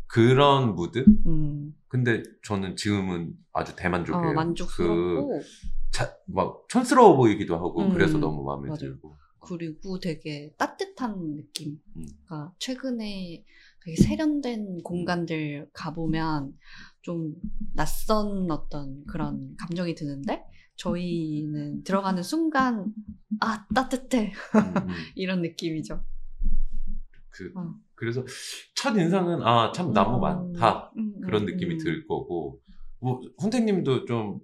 Speaker 2: 그런 무드?
Speaker 1: 음,
Speaker 2: 근데 저는 지금은 아주 대만족해요.
Speaker 1: 어, 만족스럽고
Speaker 2: 그 자, 막 촌스러워 보이기도 하고
Speaker 1: 음,
Speaker 2: 그래서 너무 마음에
Speaker 1: 맞아요.
Speaker 2: 들고.
Speaker 1: 그리고 되게 따뜻한 느낌.
Speaker 2: 음.
Speaker 1: 그러니까 최근에 되게 세련된 공간들 가보면 좀 낯선 어떤 그런 감정이 드는데 저희는 들어가는 순간 아 따뜻해
Speaker 2: 음, 음.
Speaker 1: 이런 느낌이죠.
Speaker 2: 그
Speaker 1: 어.
Speaker 2: 그래서 첫 인상은 아 참 나무
Speaker 1: 음,
Speaker 2: 많다
Speaker 1: 음,
Speaker 2: 그런
Speaker 1: 음,
Speaker 2: 느낌이
Speaker 1: 음.
Speaker 2: 들 거고 뭐 훈택님도 좀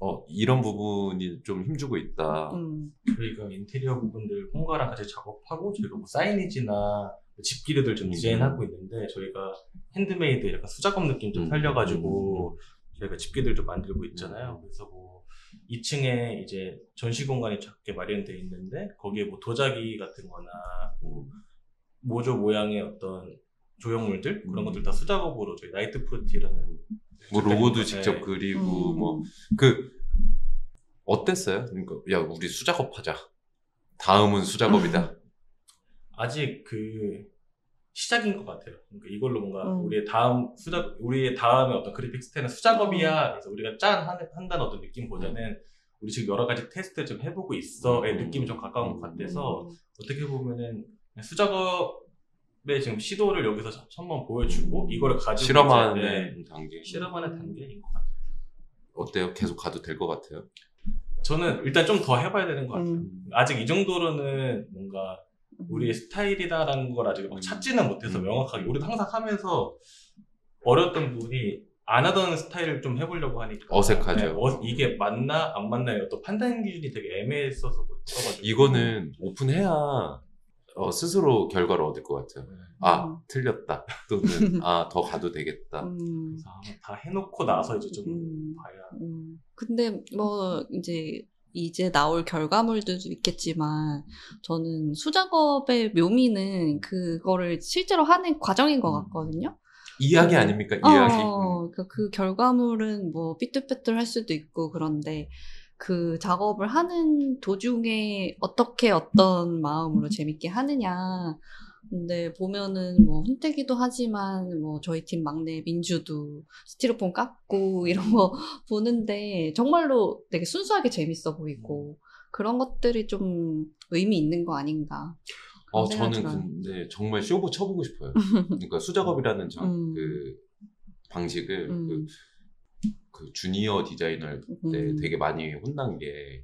Speaker 2: 어, 이런 부분이 좀 힘주고 있다.
Speaker 1: 음,
Speaker 3: 저희가 인테리어 부분들 홍가랑 같이 작업하고 저희가 뭐 signage나 집기류들 좀
Speaker 2: 음.
Speaker 3: 디자인하고 있는데 저희가 핸드메이드 약간 수작업 느낌 좀
Speaker 2: 음.
Speaker 3: 살려가지고 저희가 집기들 좀 만들고 있잖아요.
Speaker 2: 음.
Speaker 3: 그래서 뭐 2층에 이제 전시 공간이 작게 마련되어 있는데 거기에 뭐 도자기 같은 거나
Speaker 2: 음.
Speaker 3: 모조 모양의 어떤 조형물들 그런
Speaker 1: 음.
Speaker 3: 것들 다 수작업으로 저희 나이트 프루티라는
Speaker 2: 뭐 로고도 직접
Speaker 3: 네.
Speaker 2: 그리고
Speaker 1: 음.
Speaker 2: 뭐 그 어땠어요? 그러니까 야 우리 수작업 하자. 다음은 수작업이다.
Speaker 3: 아직 그 시작인 것 같아요. 그러니까 이걸로 뭔가
Speaker 1: 음.
Speaker 3: 우리의 다음 수작 우리의 다음에 어떤 그래픽 스타일은 수작업이야. 그래서 우리가 짠 한- 한다는 어떤 느낌보다는 우리 지금 여러 가지 테스트 좀 해보고 있어의
Speaker 2: 음.
Speaker 3: 느낌이 좀 가까운 것
Speaker 1: 음.
Speaker 3: 같아서 어떻게 보면은 수작업의 지금 시도를 여기서 한번 보여주고 이거를 가지고 네,
Speaker 2: 실험하는 단계.
Speaker 3: 실험하는 단계인 것 같아요.
Speaker 2: 어때요? 계속 가도 될 것 같아요.
Speaker 3: 저는 일단 좀 더 해봐야 되는 것 같아요.
Speaker 1: 음.
Speaker 3: 아직 이 정도로는 뭔가 우리의 스타일이다라는 걸 아직 막 찾지는 못해서
Speaker 2: 음.
Speaker 3: 명확하게 우리도 항상 하면서 어려웠던 부분이 안 하던 스타일을 좀 해보려고 하니까
Speaker 2: 어색하죠.
Speaker 3: 네, 어- 이게 맞나 안 맞나의 어떤 판단 기준이 되게 애매했어서 그래가지고
Speaker 2: 이거는 오픈해야 어, 스스로 결과를 얻을 것 같아요. 아
Speaker 1: 음.
Speaker 2: 틀렸다 또는 아 더 가도 되겠다.
Speaker 1: 음.
Speaker 3: 그래서 다 해놓고 나서 이제 좀
Speaker 1: 음.
Speaker 3: 봐야
Speaker 1: 음, 근데 뭐 이제 이제 나올 결과물들도 있겠지만 저는 수작업의 묘미는 그거를 실제로 하는 과정인 것 같거든요.
Speaker 2: 이야기
Speaker 1: 음.
Speaker 2: 아닙니까? 이야기.
Speaker 1: 어, 그, 그 결과물은 뭐 삐뚤빼뚤 할 수도 있고 그런데 그 작업을 하는 도중에 어떻게 어떤 마음으로 재밌게 하느냐. 근데 보면은 뭐 훈태기도 하지만 뭐 저희 팀 막내 민주도 스티로폼 깎고 이런 거 보는데 정말로 되게 순수하게 재밌어 보이고 그런 것들이 좀 의미 있는 거 아닌가.
Speaker 2: 어 저는. 근데 정말 쇼부 쳐보고 싶어요. 그러니까 수작업이라는 장,
Speaker 1: 음.
Speaker 2: 그 방식을
Speaker 1: 음.
Speaker 2: 그, 그 주니어 디자이너 때
Speaker 1: 음.
Speaker 2: 되게 많이 혼난 게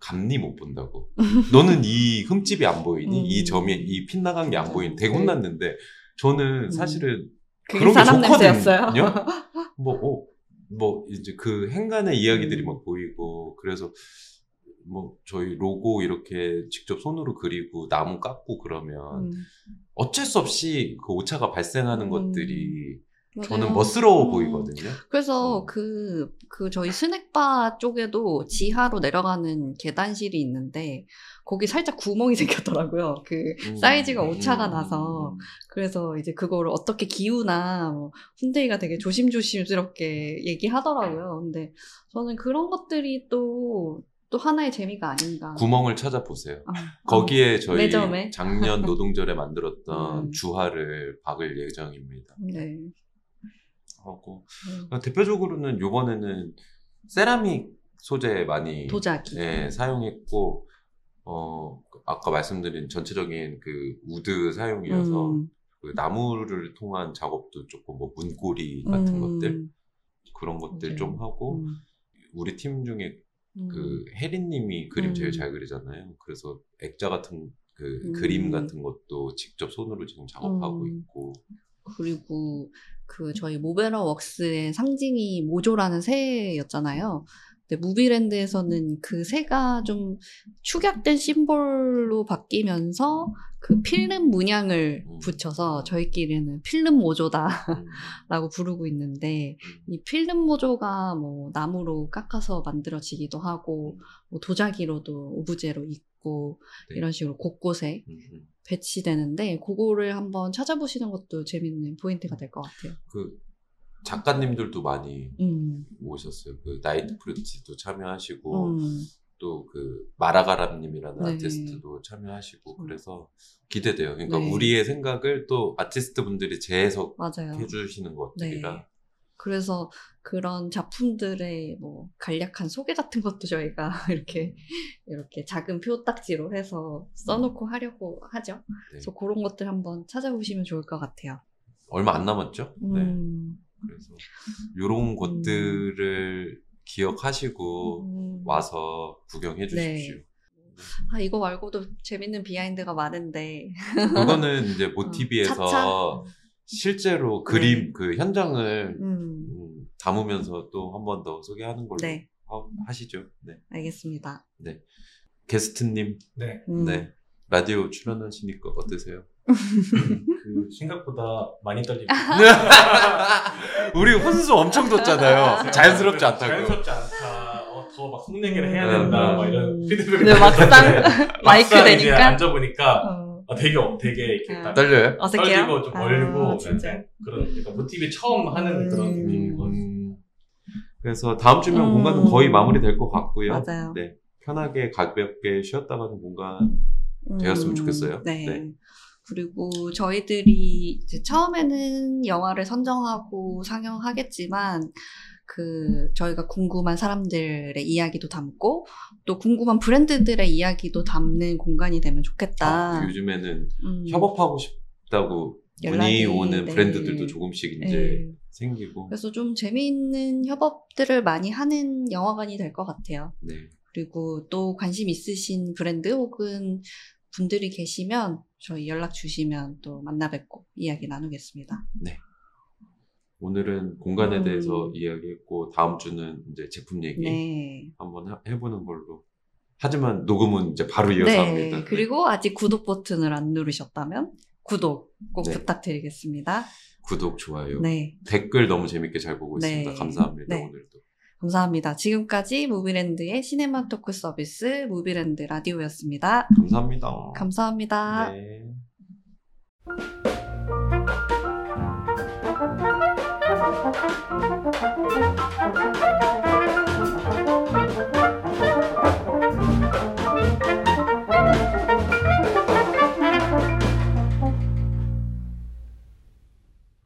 Speaker 2: 감리 못 본다고. 너는 이 흠집이 안 보이니?
Speaker 1: 음.
Speaker 2: 이 점이 이 핏나간 게 안 보이니? 되게
Speaker 1: 네.
Speaker 2: 혼났는데 저는
Speaker 1: 음.
Speaker 2: 사실은 그런 게. 좋거든요. 뭐, 어, 뭐 이제 그 행간의 이야기들이
Speaker 1: 음.
Speaker 2: 막 보이고 그래서 뭐 저희 로고 이렇게 직접 손으로 그리고 나무 깎고 그러면
Speaker 1: 음.
Speaker 2: 어쩔 수 없이 그 오차가 발생하는
Speaker 1: 음.
Speaker 2: 것들이
Speaker 1: 맞아요.
Speaker 2: 저는 멋스러워
Speaker 1: 음.
Speaker 2: 보이거든요.
Speaker 1: 그래서
Speaker 2: 음.
Speaker 1: 그, 그 저희 스낵바 쪽에도 지하로 내려가는 계단실이 있는데 거기 살짝 구멍이 생겼더라고요. 그
Speaker 2: 음.
Speaker 1: 사이즈가 오차가
Speaker 2: 음.
Speaker 1: 나서 그래서 이제 그거를 어떻게 기우나 뭐 훈데이가 되게 조심조심스럽게 얘기하더라고요. 근데 저는 그런 것들이 또, 또 하나의 재미가 아닌가.
Speaker 2: 구멍을 찾아보세요.
Speaker 1: 아,
Speaker 2: 거기에 저희
Speaker 1: 매점에?
Speaker 2: 작년 노동절에 만들었던
Speaker 1: 음.
Speaker 2: 주화를 박을 예정입니다.
Speaker 1: 네.
Speaker 2: 하고
Speaker 1: 음.
Speaker 2: 대표적으로는 요번에는 세라믹 소재 많이
Speaker 1: 도자기.
Speaker 2: 예, 사용했고 어 아까 말씀드린 전체적인 그 wood 사용이어서
Speaker 1: 음.
Speaker 2: 그 나무를 통한 작업도 조금 뭐 문고리 같은
Speaker 1: 음.
Speaker 2: 것들 그런 것들
Speaker 1: 맞아요.
Speaker 2: 좀 하고
Speaker 1: 음.
Speaker 2: 우리 팀 중에
Speaker 1: 음.
Speaker 2: 그 혜린님이 그림
Speaker 1: 음.
Speaker 2: 제일 잘 그리잖아요. 그래서 액자 같은 그
Speaker 1: 음.
Speaker 2: 그림 같은 것도 직접 손으로 지금 작업하고
Speaker 1: 음.
Speaker 2: 있고
Speaker 1: 그리고 그 저희 모베러 웍스의 상징이 모조라는 새였잖아요. 근데 무비랜드에서는 그 새가 좀 축약된 심볼로 바뀌면서 그 필름 문양을
Speaker 2: 음.
Speaker 1: 붙여서 저희끼리는 필름 모조다라고
Speaker 2: 음,
Speaker 1: 부르고 있는데
Speaker 2: 음.
Speaker 1: 이 필름 모조가 뭐 나무로 깎아서 만들어지기도 하고 뭐 도자기로도 오브제로 있고
Speaker 2: 네.
Speaker 1: 이런 식으로 곳곳에
Speaker 2: 음, 음.
Speaker 1: 배치되는데 그거를 한번 찾아보시는 것도 재밌는 포인트가 될 것 같아요.
Speaker 2: 그 작가님들도 많이
Speaker 1: 음,
Speaker 2: 오셨어요. 그 나이트 프루티도 참여하시고
Speaker 1: 음,
Speaker 2: 또그 마라가람님이라는
Speaker 1: 네.
Speaker 2: 아티스트도 참여하시고
Speaker 1: 음.
Speaker 2: 그래서 기대돼요. 그러니까
Speaker 1: 네.
Speaker 2: 우리의 생각을 또 아티스트 분들이 재해석해. 주시는 것들이라
Speaker 1: 그래서 그런 작품들의 뭐 간략한 소개 같은 것도 저희가 이렇게 이렇게 작은 표딱지로 해서 써놓고 하려고 하죠.
Speaker 2: 네.
Speaker 1: 그래서 그런 것들 한번 찾아보시면 좋을 것 같아요.
Speaker 2: 얼마 안 남았죠. 네.
Speaker 1: 음,
Speaker 2: 그래서 이런 것들을 기억하시고
Speaker 1: 음.
Speaker 2: 와서 구경해
Speaker 1: 네.
Speaker 2: 주십시오.
Speaker 1: 아 이거 말고도 재밌는 비하인드가 많은데
Speaker 2: 그거는 이제 모티비에서
Speaker 1: 어, 차차.
Speaker 2: 실제로 그림
Speaker 1: 네.
Speaker 2: 그 현장을
Speaker 1: 음,
Speaker 2: 음, 담으면서 또 한 번 더 소개하는 걸로
Speaker 1: 네
Speaker 2: 하- 하시죠. 네.
Speaker 1: 알겠습니다.
Speaker 2: 게스트님,
Speaker 3: 네.
Speaker 1: 음.
Speaker 2: 네. 라디오 출연하시니까 어떠세요?
Speaker 3: 그 생각보다 많이 떨리고
Speaker 2: 우리 혼수 엄청 뒀잖아요. 자연스럽지 않다고.
Speaker 3: 자연스럽지 않다. 어, 더막 흉내기를 해야
Speaker 2: 음.
Speaker 3: 된다. 막 이런
Speaker 1: 음.
Speaker 3: 피드백을
Speaker 1: 근데 막상 마이크 되니까?
Speaker 3: 앉아 보니까
Speaker 1: 어,
Speaker 3: 아, 되게 어- 되게 이렇게
Speaker 1: 아.
Speaker 3: 딱
Speaker 2: 떨려요?
Speaker 1: 어색해요?
Speaker 3: 떨리고 좀 멀고
Speaker 1: 아, 진짜.
Speaker 3: 그런 그러니까 모티브 처음 하는 그런
Speaker 1: 음.
Speaker 3: 느낌인 것 같아요.
Speaker 2: 음, 그래서 다음 주면
Speaker 1: 음.
Speaker 2: 공간은 거의 마무리될 것 같고요.
Speaker 1: 맞아요.
Speaker 2: 네. 편하게 가볍게 쉬었다 가는 공간 되었으면 좋겠어요.
Speaker 1: 네.
Speaker 2: 네.
Speaker 1: 그리고 저희들이 처음에는 영화를 선정하고 상영하겠지만 그 저희가 궁금한 사람들의 이야기도 담고 또 궁금한 브랜드들의 이야기도 담는 공간이 되면 좋겠다.
Speaker 2: 아, 요즘에는
Speaker 1: 음,
Speaker 2: 협업하고 싶다고 문의
Speaker 1: 연락이,
Speaker 2: 오는
Speaker 1: 네.
Speaker 2: 브랜드들도 조금씩 이제
Speaker 1: 네.
Speaker 2: 생기고.
Speaker 1: 그래서 좀 재미있는 협업들을 많이 하는 영화관이 될 것 같아요.
Speaker 2: 네.
Speaker 1: 그리고 또 관심 있으신 브랜드 혹은 분들이 계시면 저희 연락 주시면 또 만나 뵙고 이야기 나누겠습니다.
Speaker 2: 오늘은 공간에
Speaker 1: 음.
Speaker 2: 대해서 이야기했고 다음 주는 이제 제품 얘기
Speaker 1: 네.
Speaker 2: 한번 하- 해보는 걸로. 하지만 녹음은 이제 바로 이어서 합니다.
Speaker 1: 네. 그리고 아직 구독 버튼을 안 누르셨다면 구독 꼭
Speaker 2: 네.
Speaker 1: 부탁드리겠습니다.
Speaker 2: 구독, 좋아요.
Speaker 1: 네.
Speaker 2: 댓글 너무 재밌게 잘 보고
Speaker 1: 네.
Speaker 2: 있습니다. 감사합니다.
Speaker 1: 네.
Speaker 2: 오늘도.
Speaker 1: 감사합니다. 지금까지 무비랜드의 시네마 토크 서비스 무비랜드 라디오였습니다.
Speaker 2: 감사합니다.
Speaker 1: 감사합니다.
Speaker 2: 네.